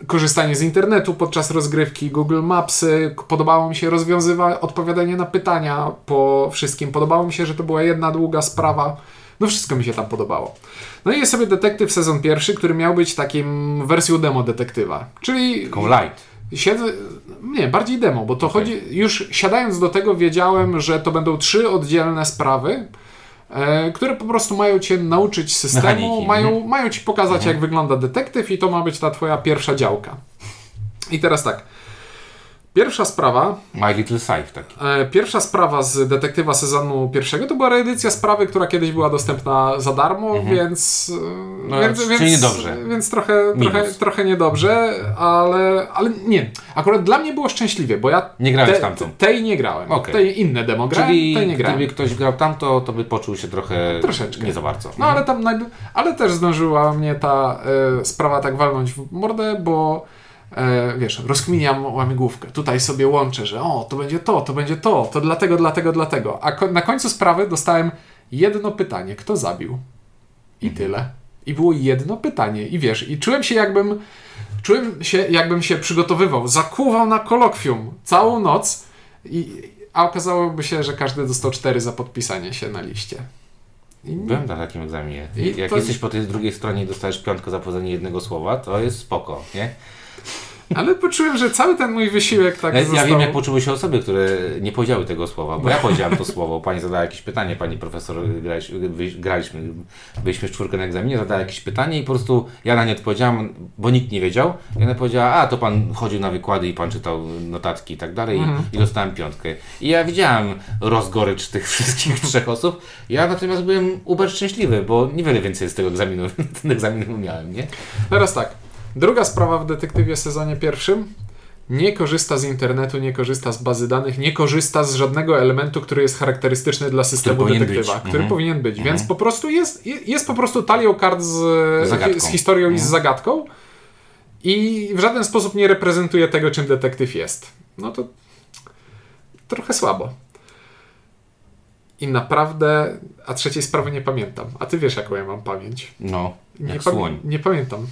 korzystanie z internetu podczas rozgrywki, Google Mapsy, podobało mi się rozwiązywanie, odpowiadanie na pytania po wszystkim, podobało mi się, że to była jedna długa sprawa. No wszystko mi się tam podobało. No i jest sobie detektyw sezon pierwszy, który miał być takim wersją demo detektywa. Czyli
Taką light.
Siedzę, nie, bardziej demo, bo to
Okej.
chodzi, już siadając do tego wiedziałem, że to będą trzy oddzielne sprawy, e, które po prostu mają cię nauczyć systemu,
Mechaniki,
mają,
mhm.
mają ci pokazać jak wygląda detektyw i to ma być ta twoja pierwsza działka. I teraz tak, Pierwsza sprawa,
My Little Scythe taki.
e, pierwsza sprawa z detektywa sezonu pierwszego to była reedycja sprawy, która kiedyś była dostępna za darmo, więc, e,
Mhm. No,
więc,
czyli
więc,
niedobrze.
więc trochę,
Minus.
trochę, trochę niedobrze, ale, ale nie. Akurat dla mnie było szczęśliwie, bo ja
Nie grałeś
te,
tamtą.
tej nie grałem.
Okej.
Tej inne demo grałem,
Czyli
tej nie grałem.
gdyby ktoś grał tamto, to by poczuł się trochę
Troszeczkę.
nie za bardzo.
No ale tam ale też zdążyła mnie ta e, sprawa tak walnąć w mordę, bo e, wiesz, rozkminiam łamigłówkę. Tutaj sobie łączę, że o, to będzie to, to będzie to, to dlatego, dlatego, dlatego. A ko- na końcu sprawy dostałem jedno pytanie, kto zabił? I tyle. I było jedno pytanie. I wiesz, i czułem się jakbym czułem się jakbym się przygotowywał, zakuwał na kolokwium całą noc i, a okazałoby się, że każdy dostał cztery za podpisanie się na liście. I
Byłem na takim egzaminie.
I
Jak
to-
jesteś po tej drugiej stronie i dostajesz piątkę za powiedzenie jednego słowa, to jest spoko, nie?
Ale poczułem, że cały ten mój wysiłek tak
Ja,
został...
ja wiem, jak poczuły się osoby, które nie powiedziały tego słowa, bo ja powiedziałem to słowo. Pani zadała jakieś pytanie, pani profesor, graliśmy, byliśmy w czwórkę na egzaminie, zadała jakieś pytanie i po prostu ja na nie odpowiedziałem, bo nikt nie wiedział. I ona powiedziała, a to pan chodził na wykłady i pan czytał notatki i tak dalej
Mhm.
i, i dostałem piątkę. I ja widziałem rozgorycz tych wszystkich trzech osób. Ja natomiast byłem uber szczęśliwy, bo niewiele więcej z tego egzaminu, ten egzamin miałem, nie?
Teraz tak. Druga sprawa w detektywie sezonie pierwszym. Nie korzysta z internetu, nie korzysta z bazy danych, nie korzysta z żadnego elementu, który jest charakterystyczny dla systemu
powinien
detektywa,
być.
który
Mhm.
powinien być. Więc po prostu jest, jest po prostu talią kart z,
Zagadką.
z historią i z
Mhm.
zagadką i w żaden sposób nie reprezentuje tego, czym detektyw jest. No to trochę słabo. I naprawdę, a trzeciej sprawy nie pamiętam. A ty wiesz, jaką ja mam pamięć.
No,
Nie,
jak słoń.
nie pamiętam.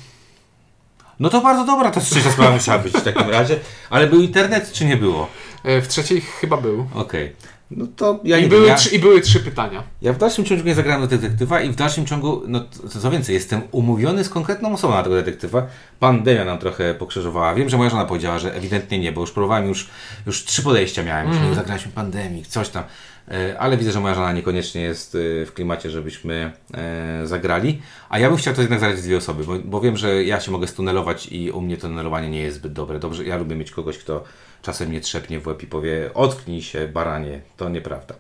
No to bardzo dobra ta trzecia sprawa musiała być w takim razie. Ale był internet, czy nie było?
E, W trzeciej chyba był.
Okej. No to ja
I
nie
były,
ja,
trzy, I były trzy pytania.
ja w dalszym ciągu nie zagrałem do detektywa i w dalszym ciągu, no co, co więcej, jestem umówiony z konkretną osobą na tego detektywa. Pandemia nam trochę pokrzyżowała. Wiem, że moja żona powiedziała, że ewidentnie nie, bo już próbowałem, już, już trzy podejścia miałem. Mm. Zagraliśmy pandemik, coś tam. E, Ale widzę, że moja żona niekoniecznie jest e, w klimacie, żebyśmy e, zagrali. A ja bym chciał to jednak zagrać z dwie osoby, bo, bo wiem, że ja się mogę stunelować i u mnie to tunelowanie nie jest zbyt dobre. Dobrze, ja lubię mieć kogoś, kto czasem mnie trzepnie w łeb i powie otknij się, baranie. To nieprawda.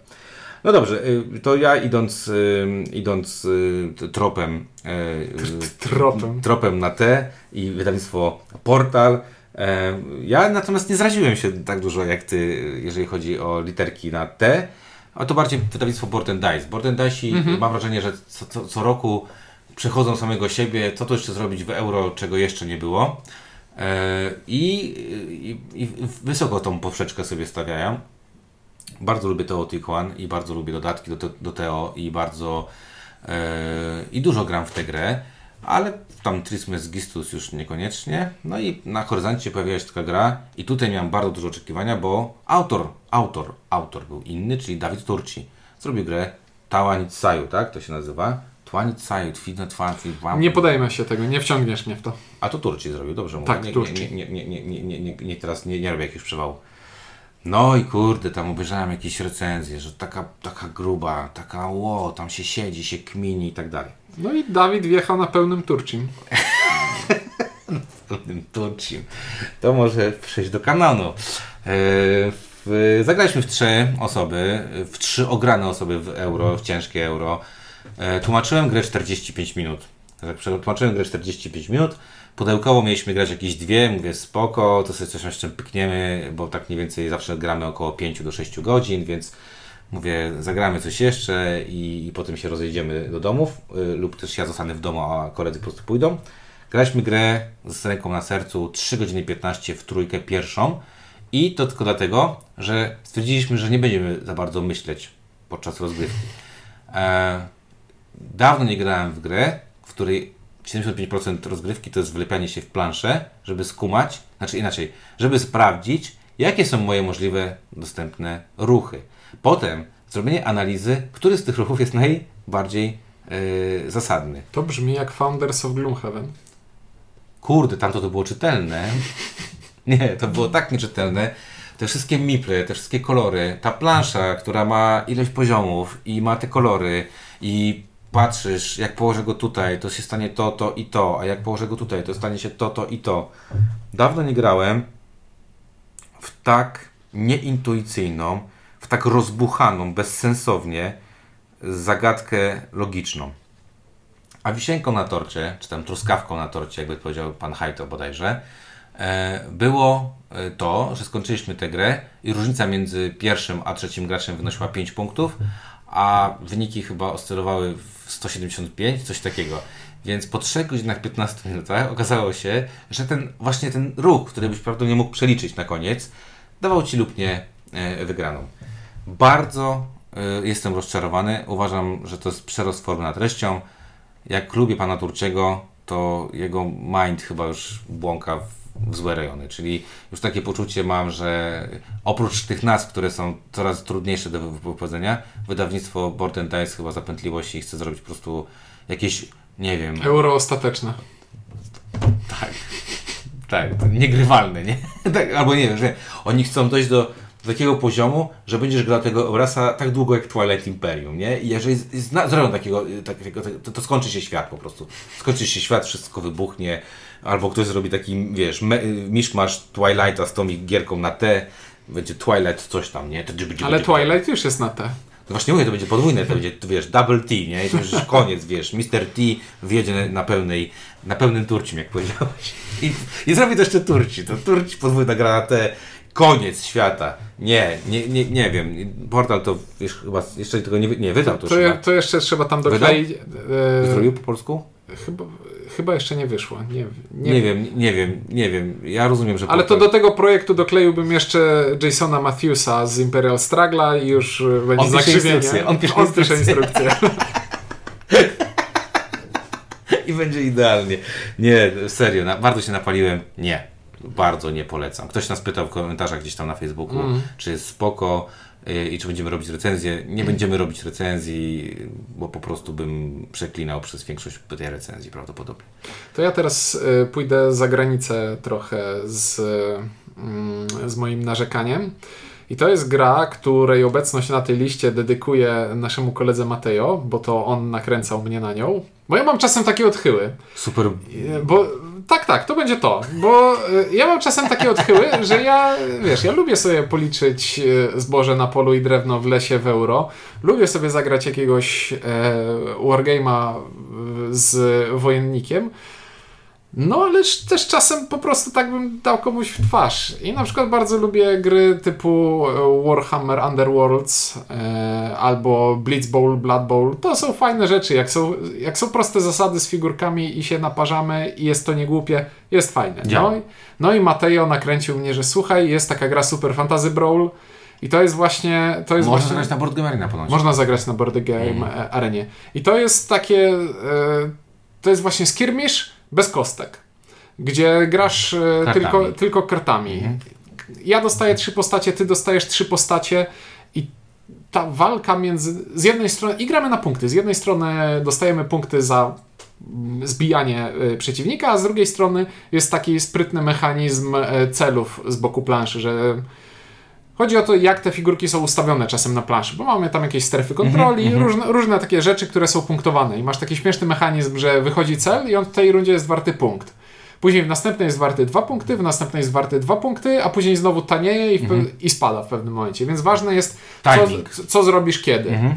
No dobrze, y, to ja idąc, y, idąc y, tropem,
Tropem.
tropem na T i wydawnictwo Portal. Ja natomiast nie zraziłem się tak dużo jak ty, jeżeli chodzi o literki na T, a to bardziej wydawnictwo Board and Dice. Board and Dice mam wrażenie, że co, co, co roku przechodzą samego siebie, co to jeszcze zrobić w euro, czego jeszcze nie było. E, I, i, i wysoko tą poprzeczkę sobie stawiają. Bardzo lubię Teotihuacan i bardzo lubię dodatki do, do Teo i bardzo e, i dużo gram w tę grę, ale tam Trismes Gistus już niekoniecznie. No i na horyzoncie pojawiła się taka gra i tutaj miałem bardzo dużo oczekiwania, bo autor, autor, autor był inny, czyli Dawid Turci. Zrobił grę Tawanitsaju, tak to się nazywa? Tawanitsaju, Twina Twanci,
Nie podejmę się tego, nie wciągniesz mnie w to.
a to Turci zrobił, dobrze mówię.
Tak,
nie,
Turci.
Nie, nie, nie, nie, nie, nie, nie, nie, teraz nie, nie robię jakiegoś przewału. No i kurde, tam obejrzałem jakieś recenzje, że taka, taka gruba, taka ło, tam się siedzi, się kmini i tak dalej.
No i Dawid wjechał na pełnym turcim.
Tym Turcim. To może przejść do kanonu. E, w, zagraliśmy w trzy osoby, w trzy ograne osoby w euro, w ciężkie euro. E, tłumaczyłem grę 45 minut. Tak, Tłumaczyłem grę 45 minut. Pudełkowo mieliśmy grać jakieś dwie, mówię spoko, to sobie coś jeszcze pykniemy, bo tak mniej więcej zawsze gramy około 5 do 6 godzin, więc mówię, zagramy coś jeszcze i, i potem się rozejdziemy do domów, y, lub też ja zostanę w domu, a koledzy po prostu pójdą. Graliśmy grę z ręką na sercu 3 godziny 15 w trójkę pierwszą i to tylko dlatego, że stwierdziliśmy, że nie będziemy za bardzo myśleć podczas rozgrywki. E, dawno nie grałem w grę, w której 75% rozgrywki to jest wlepianie się w planszę, żeby skumać, znaczy inaczej, żeby sprawdzić, jakie są moje możliwe dostępne ruchy. Potem zrobienie analizy, który z tych ruchów jest najbardziej yy, zasadny.
To brzmi jak Founders of Gloomhaven.
Kurde, tamto to było czytelne. Nie, to było tak nieczytelne. Te wszystkie miple, te wszystkie kolory, ta plansza, która ma ilość poziomów i ma te kolory i patrzysz, jak położę go tutaj, to się stanie to, to i to, a jak położę go tutaj, to stanie się to, to i to. Dawno nie grałem w tak nieintuicyjną, w tak rozbuchaną, bezsensownie zagadkę logiczną. A wisienką na torcie, czy tam truskawką na torcie, jakby powiedział pan Hajto bodajże, e, było e, to, że skończyliśmy tę grę i różnica między pierwszym a trzecim graczem wynosiła 5 punktów, a wyniki chyba oscylowały w 175, coś takiego. Więc po 3 godzinach 15 minutach okazało się, że ten właśnie ten ruch, który byś prawdopodobnie mógł przeliczyć na koniec, dawał ci lub nie e, wygraną. Bardzo y, jestem rozczarowany. Uważam, że to jest przerost formy nad treścią. Jak lubię pana Turczego, to jego mind chyba już błąka w, w złe rejony. Czyli już takie poczucie mam, że oprócz tych nazw, które są coraz trudniejsze do wypowiedzenia, wydawnictwo Board and Dice chyba zapętliło się i chce zrobić po prostu jakieś, nie wiem...
Euro ostateczne.
Tak. Tak, niegrywalne, nie? tak, albo nie wiem, że oni chcą dojść do do takiego poziomu, że będziesz grał tego obraza tak długo jak Twilight Imperium, nie? I jeżeli zna, zrobią takiego, y, takiego to, to, skończy się świat po prostu. Skończy się świat, wszystko wybuchnie, albo ktoś zrobi taki, wiesz, me, y, miszmasz Twilighta z tą gierką na T, będzie Twilight coś tam, nie? To
będzie, Ale będzie, Twilight już jest na T.
No właśnie mówię, to będzie podwójne, to będzie, wiesz, double T, nie? I to już koniec, wiesz, Mr. T wjedzie na pełnej, na pełnym turcim, jak powiedziałeś. I, i zrobi to jeszcze turci, to turci podwójna gra na T koniec świata. Nie, nie, nie, nie wiem. Portal to wiesz, chyba jeszcze tego nie, nie wydał.
To, to, je, to jeszcze trzeba tam dokleić.
E, Zrobił po polsku?
Chyba, chyba jeszcze nie wyszło. Nie,
nie, nie wiem, nie wiem, nie wiem. Ja rozumiem, że.
Ale portal... to do tego projektu dokleiłbym jeszcze Jasona Matthewsa z Imperial Struggla i już będzie zakrzywienie.
On pisze On pisze instrukcję. I będzie idealnie. Nie, serio, na, bardzo się napaliłem. Nie bardzo nie polecam. Ktoś nas pytał w komentarzach gdzieś tam na Facebooku, mm. czy jest spoko y, i czy będziemy robić recenzję. Nie będziemy robić recenzji, bo po prostu bym przeklinał przez większość tej recenzji prawdopodobnie.
To ja teraz y, pójdę za granicę trochę z, y, z moim narzekaniem. I to jest gra, której obecność na tej liście dedykuję naszemu koledze Mateo, bo to on nakręcał mnie na nią. Bo ja mam czasem takie odchyły.
Super.
Bo tak, tak, to będzie to. Bo y, ja mam czasem takie odchyły, że ja, wiesz, ja lubię sobie policzyć y, zboże na polu i drewno w lesie w euro. Lubię sobie zagrać jakiegoś e, wargame'a z wojennikiem. No, ale też czasem po prostu tak bym dał komuś w twarz. I na przykład bardzo lubię gry typu e, Warhammer Underworlds e, albo Blitz Bowl, Blood Bowl. To są fajne rzeczy. Jak są, jak są proste zasady z figurkami i się naparzamy i jest to niegłupie, jest fajne. No, no i Mateo nakręcił mnie, że słuchaj, jest taka gra Super Fantasy Brawl. I to jest właśnie. To jest
Można
właśnie,
zagrać na Board Game Arena ponoć.
Można zagrać na Board Game mm. Arenie. I to jest takie. E, to jest właśnie skirmish bez kostek, gdzie grasz e, tylko, tylko kartami. Mhm. Ja dostaję trzy postacie, ty dostajesz trzy postacie i ta walka między. Z jednej strony. I gramy na punkty. Z jednej strony dostajemy punkty za zbijanie e, przeciwnika, a z drugiej strony jest taki sprytny mechanizm e, celów z boku planszy, że Chodzi o to, jak te figurki są ustawione czasem na planszy, bo mamy tam jakieś strefy kontroli, mm -hmm. różne, różne takie rzeczy, które są punktowane. I masz taki śmieszny mechanizm, że wychodzi cel i on w tej rundzie jest warty punkt. Później w następnej jest warty dwa punkty, w następnej jest warty dwa punkty, a później znowu tanieje i, mm -hmm. i spada w pewnym momencie. Więc ważne jest, co, co, zrobisz kiedy. Mm -hmm.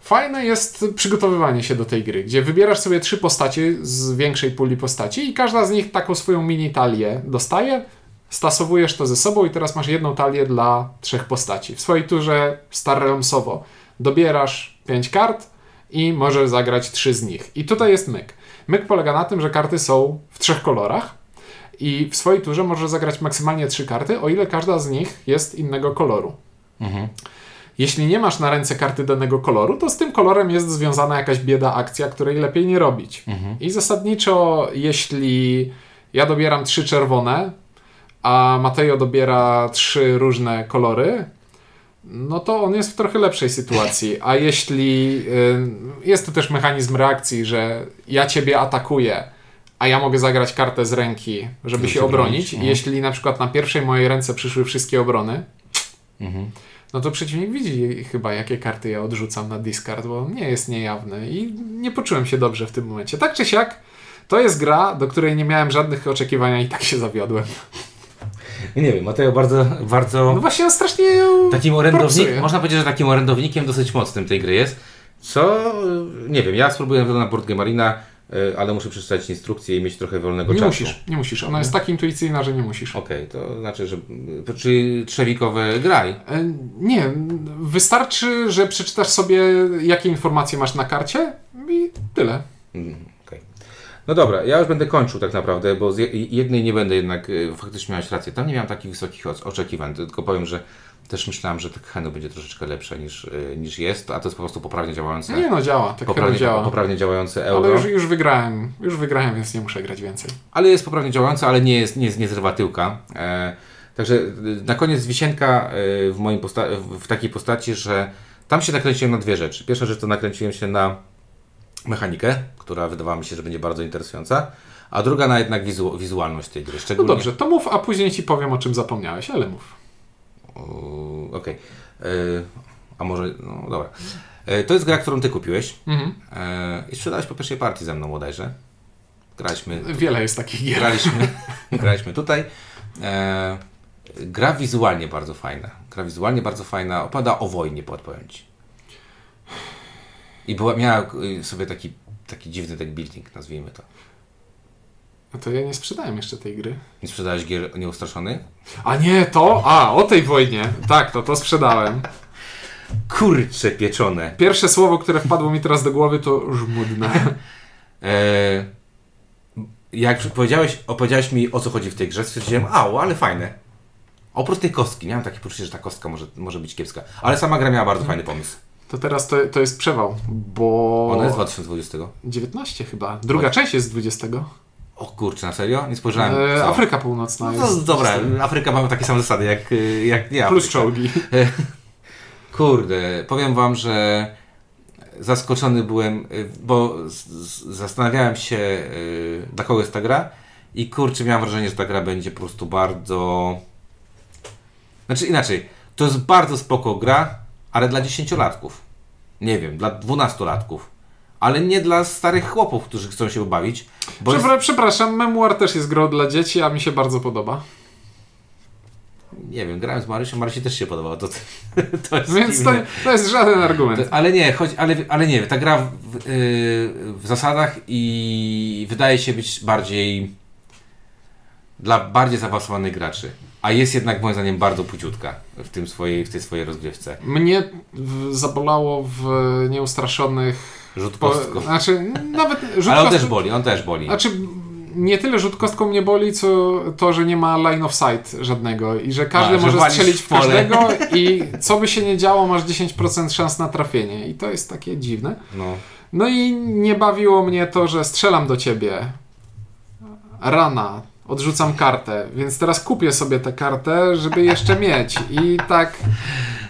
Fajne jest przygotowywanie się do tej gry, gdzie wybierasz sobie trzy postacie z większej puli postaci i każda z nich taką swoją mini talię dostaje stasowujesz to ze sobą i teraz masz jedną talię dla trzech postaci. W swojej turze Star Realmsowo dobierasz pięć kart i możesz zagrać trzy z nich. I tutaj jest myk. Myk polega na tym, że karty są w trzech kolorach i w swojej turze możesz zagrać maksymalnie trzy karty, o ile każda z nich jest innego koloru. Mhm. Jeśli nie masz na ręce karty danego koloru, to z tym kolorem jest związana jakaś bieda akcja, której lepiej nie robić. Mhm. I zasadniczo, jeśli ja dobieram trzy czerwone, a Mateo dobiera trzy różne kolory, no to on jest w trochę lepszej sytuacji. A jeśli y, jest to też mechanizm reakcji, że ja ciebie atakuję, a ja mogę zagrać kartę z ręki, żeby się obronić. Mhm. Jeśli na przykład na pierwszej mojej ręce przyszły wszystkie obrony, mhm. no to przeciwnik widzi chyba, jakie karty ja odrzucam na discard, bo nie jest niejawny i nie poczułem się dobrze w tym momencie. Tak czy siak, to jest gra, do której nie miałem żadnych oczekiwania i tak się zawiodłem.
Nie wiem, Mateo bardzo, bardzo...
No właśnie on strasznie
Takim orędownikiem, można powiedzieć, że takim orędownikiem dosyć mocnym tej gry jest. Co, nie wiem, ja spróbuję na Board Game Arena, y, ale muszę przeczytać instrukcję i mieć trochę wolnego
Nie
czasu.
musisz, nie musisz. Ona jest tak intuicyjna, że nie musisz.
Okej, to znaczy, że y, czyli trzewikowe graj.
E, Nie, wystarczy, że przeczytasz sobie, jakie informacje masz na karcie i tyle.
Mm, okej. No dobra, ja już będę kończył tak naprawdę, bo z je- jednej nie będę jednak, y, faktycznie miałeś rację, tam nie miałem takich wysokich oc- oczekiwań, tylko powiem, że też myślałem, że Henu będzie troszeczkę lepsze niż, y, niż jest, a to jest po prostu poprawnie działające,
Nie no, działa, tak
poprawnie,
działa.
poprawnie działające euro.
Ale już, już wygrałem, już wygrałem, więc nie muszę grać więcej.
ale jest poprawnie działająca, ale nie jest, nie, jest, nie zrywa tyłka. E, także y, na koniec wisienka w, moim posta- w takiej postaci, że tam się nakręciłem na dwie rzeczy. Pierwsza rzecz to nakręciłem się na mechanikę, która wydawała mi się, że będzie bardzo interesująca, a druga na jednak wizu- wizualność tej gry.
No
Szczególnie...
dobrze, to mów, a później ci powiem, o czym zapomniałeś, ale mów.
Okej. E, A może, no dobra. E, To jest gra, którą ty kupiłeś
Mhm.
e, i sprzedałeś po pierwszej partii ze mną bodajże. Graliśmy
Wiele jest takich gier.
graliśmy, graliśmy tutaj. Gra wizualnie bardzo fajna. Gra wizualnie bardzo fajna. Opada o wojnie, podpowiem Ci. I była, miała y, sobie taki, taki dziwny deck building, nazwijmy to.
No to ja nie sprzedałem jeszcze tej gry.
Nie sprzedałeś gier nieustraszony?
A nie, to? A, o tej wojnie. Tak, to to sprzedałem.
Kurcze pieczone.
Pierwsze słowo, które wpadło mi teraz do głowy to żmudne.
E, jak powiedziałeś, opowiedziałeś mi o co chodzi w tej grze, stwierdziłem, au, ale fajne. Oprócz tej kostki, miałem takie poczucie, że ta kostka może, może być kiepska. Ale sama gra miała bardzo fajny pomysł.
To teraz to, to jest przewał, bo...
Ona jest z 2020.
19 chyba. Druga część jest z 20.
O kurczę, na serio? Nie spojrzałem.
E? Afryka Północna
No to
jest...
dobra, Afryka ma takie same zasady jak, y, jak nie
Plus czołgi.
Kurde, powiem wam, że zaskoczony byłem, y, bo zastanawiałem się, y, dla kogo jest ta gra i kurczę, miałem wrażenie, że ta gra będzie po prostu bardzo... Znaczy inaczej, to jest bardzo spoko gra, ale dla dziesięciolatków. Nie wiem, dla dwunastolatków. Ale nie dla starych chłopów, którzy chcą się bawić. Bo jest,
Przepra- Przepraszam, Memoir też jest grą dla dzieci, a mi się bardzo podoba.
nie wiem, grałem z Marysią, Marysi też się podobało. To, to jest
Więc to, to jest żaden argument.
Ale nie, chodzi, ale, ale nie, ta gra w, w, yy, w zasadach i wydaje się być bardziej dla bardziej zaawansowanych graczy. A jest jednak moim zdaniem bardzo płciutka w, tym swojej, w tej swojej rozgrywce.
Mnie w, zabolało w Nieustraszonych...
Rzut
Po,
kostką.
znaczy, nawet rzut
Ale on też boli, on też boli.
Znaczy, nie tyle rzut kostką mnie boli, co to, że nie ma line of sight żadnego i że każdy
A, że
może strzelić
w
w
pole.
każdego i co by się nie działo, masz 10% szans na trafienie. I to jest takie dziwne.
No.
No i nie bawiło mnie to, że strzelam do ciebie. Rana. Odrzucam kartę, więc teraz kupię sobie tę kartę, żeby jeszcze mieć. I tak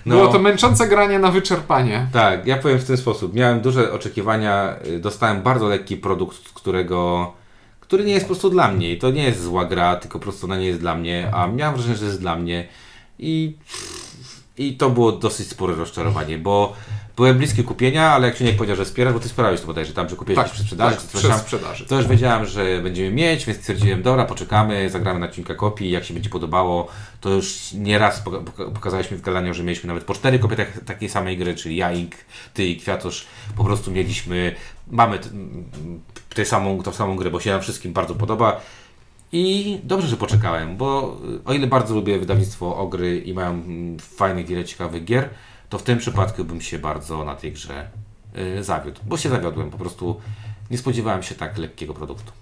No.
było to męczące granie na wyczerpanie.
Tak, ja powiem w ten sposób. Miałem duże oczekiwania, y, dostałem bardzo lekki produkt, którego, który nie jest po prostu dla mnie. I to nie jest zła gra, tylko po prostu ona nie jest dla mnie, a miałem wrażenie, że jest dla mnie. I, i to było dosyć spore rozczarowanie, bo byłem bliski kupienia, ale jak się nie powiedział, że wspierasz, bo ty wspierałeś to bodajże tam, że kupiłeś
Tak,
przy sprzedaży,
tak,
tam.
sprzedaży.
To już wiedziałem, że będziemy mieć, więc stwierdziłem, dobra, poczekamy, zagramy na kilka kopii, jak się będzie podobało, to już nieraz poka- poka- pokazaliśmy w gadaniu, że mieliśmy nawet po cztery kopie tak, takiej samej gry, czyli ja, Ink, ty i Kwiatusz, po prostu mieliśmy, mamy tę samą, tą samą grę, bo się nam wszystkim bardzo podoba. I dobrze, że poczekałem, bo y, o ile bardzo lubię wydawnictwo Ogry i mają mm, fajnych, wiele ciekawych gier, to w tym przypadku bym się bardzo na tej grze y, zawiódł, bo się zawiodłem, po prostu nie spodziewałem się tak lekkiego produktu.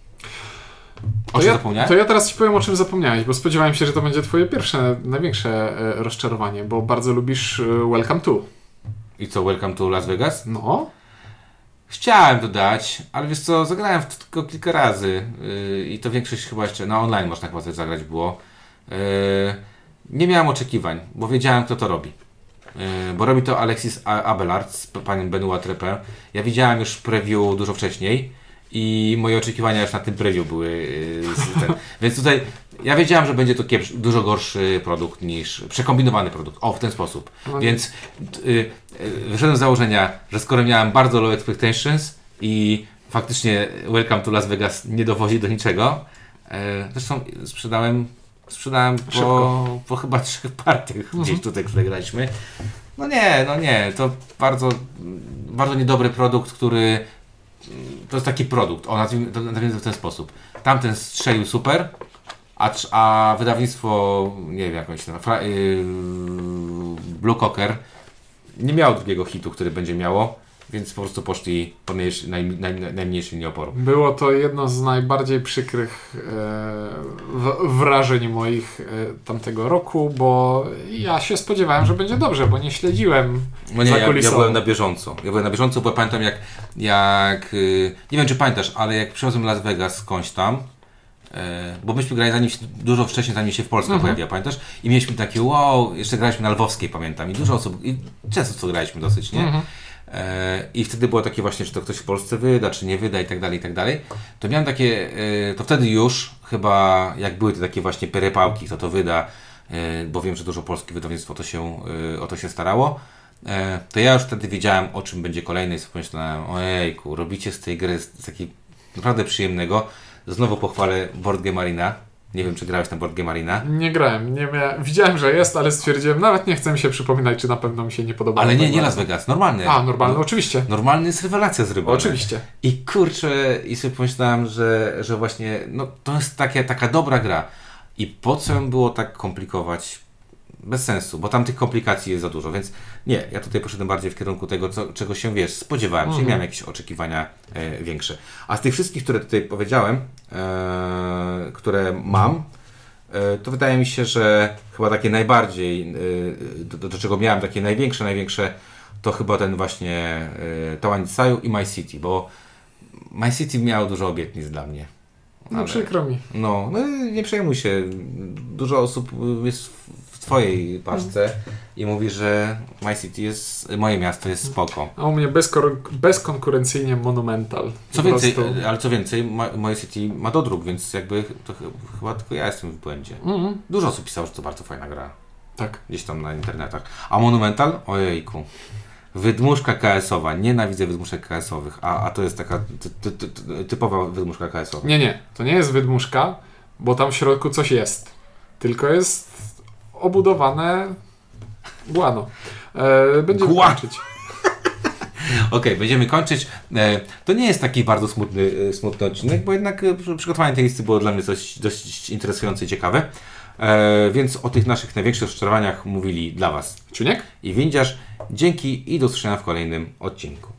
O
To ja,
zapomniałem?
to ja teraz Ci powiem, o czym zapomniałeś, bo spodziewałem się, że to będzie Twoje pierwsze, największe e, rozczarowanie, bo bardzo lubisz e, Welcome to.
I co, Welcome to Las Vegas?
No,
Chciałem to dać, ale wiesz co, zagrałem w to tylko kilka razy yy, i to większość chyba jeszcze na online można chyba też zagrać było. Yy, nie miałem oczekiwań, bo wiedziałem kto to robi. Yy, bo robi to Alexis Abelard z panem Benoit Trepin. Ja widziałem już preview dużo wcześniej i moje oczekiwania już na tym preview były z ten. Więc tutaj ja wiedziałem, że będzie to kiepsz, dużo gorszy produkt niż przekombinowany produkt. O, w ten sposób.
No,
Więc y, y, wyszedłem z założenia, że skoro miałem bardzo low expectations i faktycznie Welcome to Las Vegas nie dowozi do niczego, e, zresztą sprzedałem Sprzedałem po, po chyba trzech partiach
Mhm.
gdzieś tutaj, które graliśmy. No nie, no nie, to bardzo, bardzo niedobry produkt, który to jest taki produkt, o nazwijmy to, w ten sposób. Tamten strzelił super, a, a wydawnictwo, nie wiem jak on się nazywa, yy, Blue Cocker nie miało drugiego hitu, który będzie miało, więc po prostu poszli po mniejszy, naj, naj, najmniejszy.
Było to jedno z najbardziej przykrych e, w, wrażeń moich e, tamtego roku, bo ja się spodziewałem, że będzie dobrze, bo nie śledziłem
No nie, ja, ja byłem na bieżąco. Ja byłem na bieżąco, bo pamiętam jak, jak yy, nie wiem czy pamiętasz, ale jak przywiozłem Las Vegas skądś tam, yy, bo myśmy grali zanim się, dużo wcześniej, zanim się w Polsce
Mhm.
pojawiła, pamiętasz? I mieliśmy takie wow, jeszcze graliśmy na Lwowskiej, pamiętam, i dużo osób, i często to graliśmy dosyć, nie?
Mhm.
E, I wtedy było takie właśnie, czy to ktoś w Polsce wyda, czy nie wyda i tak dalej, i tak dalej. To miałem takie, e, to wtedy już chyba, jak były te takie właśnie perypałki, kto to wyda, e, bo wiem, że dużo polskie wydawnictwo to się, o to się starało, to ja już wtedy wiedziałem, o czym będzie kolejny i sobie pomyślałem, ojejku, robicie z tej gry z takiej naprawdę przyjemnego. Znowu pochwalę Board Game Arena. Nie wiem, czy grałeś na Board Game Arena.
Nie grałem, nie mia... widziałem, że jest, ale stwierdziłem, nawet nie chcę mi się przypominać, czy na pewno mi się nie podoba.
Ale nie, nie Las Vegas, normalny.
A, normalny, oczywiście.
Normalny jest rewelacja zrobiona.
Oczywiście.
I kurczę, i sobie pomyślałem, że, że właśnie no, to jest takie, taka dobra gra. I po co ją było tak komplikować? Bez sensu, bo tam tych komplikacji jest za dużo, więc nie, ja tutaj poszedłem bardziej w kierunku tego, co, czego się wiesz, spodziewałem się,
Mhm.
miałem jakieś oczekiwania e, większe. A z tych wszystkich, które tutaj powiedziałem, e, które mam, e, to wydaje mi się, że chyba takie najbardziej, e, do, do czego miałem takie największe, największe, to chyba ten właśnie e, Tałanic Saju i My City, bo My City miało dużo obietnic dla mnie.
No przykro mi.
no, no nie przejmuj się. Dużo osób jest twojej paczce i mówi, że My City jest, moje miasto jest spoko.
A u mnie bezkonkurencyjnie Monumental.
Co więcej,
prostu-
ale co więcej, Ma- moje City ma dodruk, więc jakby to ch- chyba tylko ja jestem w błędzie.
Mhm.
Dużo osób pisało, że to bardzo fajna gra.
Tak.
Gdzieś tam na internetach. A Monumental? Ojejku. Wydmuszka KS-owa. Nienawidzę wydmuszek KS-owych, a, a to jest taka ty, ty, ty, typowa wydmuszka KS-owa.
Nie, nie, to nie jest wydmuszka, bo tam w środku coś jest. Tylko jest obudowane guano. E, będziemy
Gua-
kończyć.
Okej, będziemy kończyć. E, to nie jest taki bardzo smutny, e, smutny odcinek, bo jednak przy- przygotowanie tej listy było dla mnie coś dość interesujące i ciekawe. Więc o tych naszych największych rozczarowaniach mówili dla Was
Czuniek?
i Windziarz. Dzięki i do usłyszenia w kolejnym odcinku.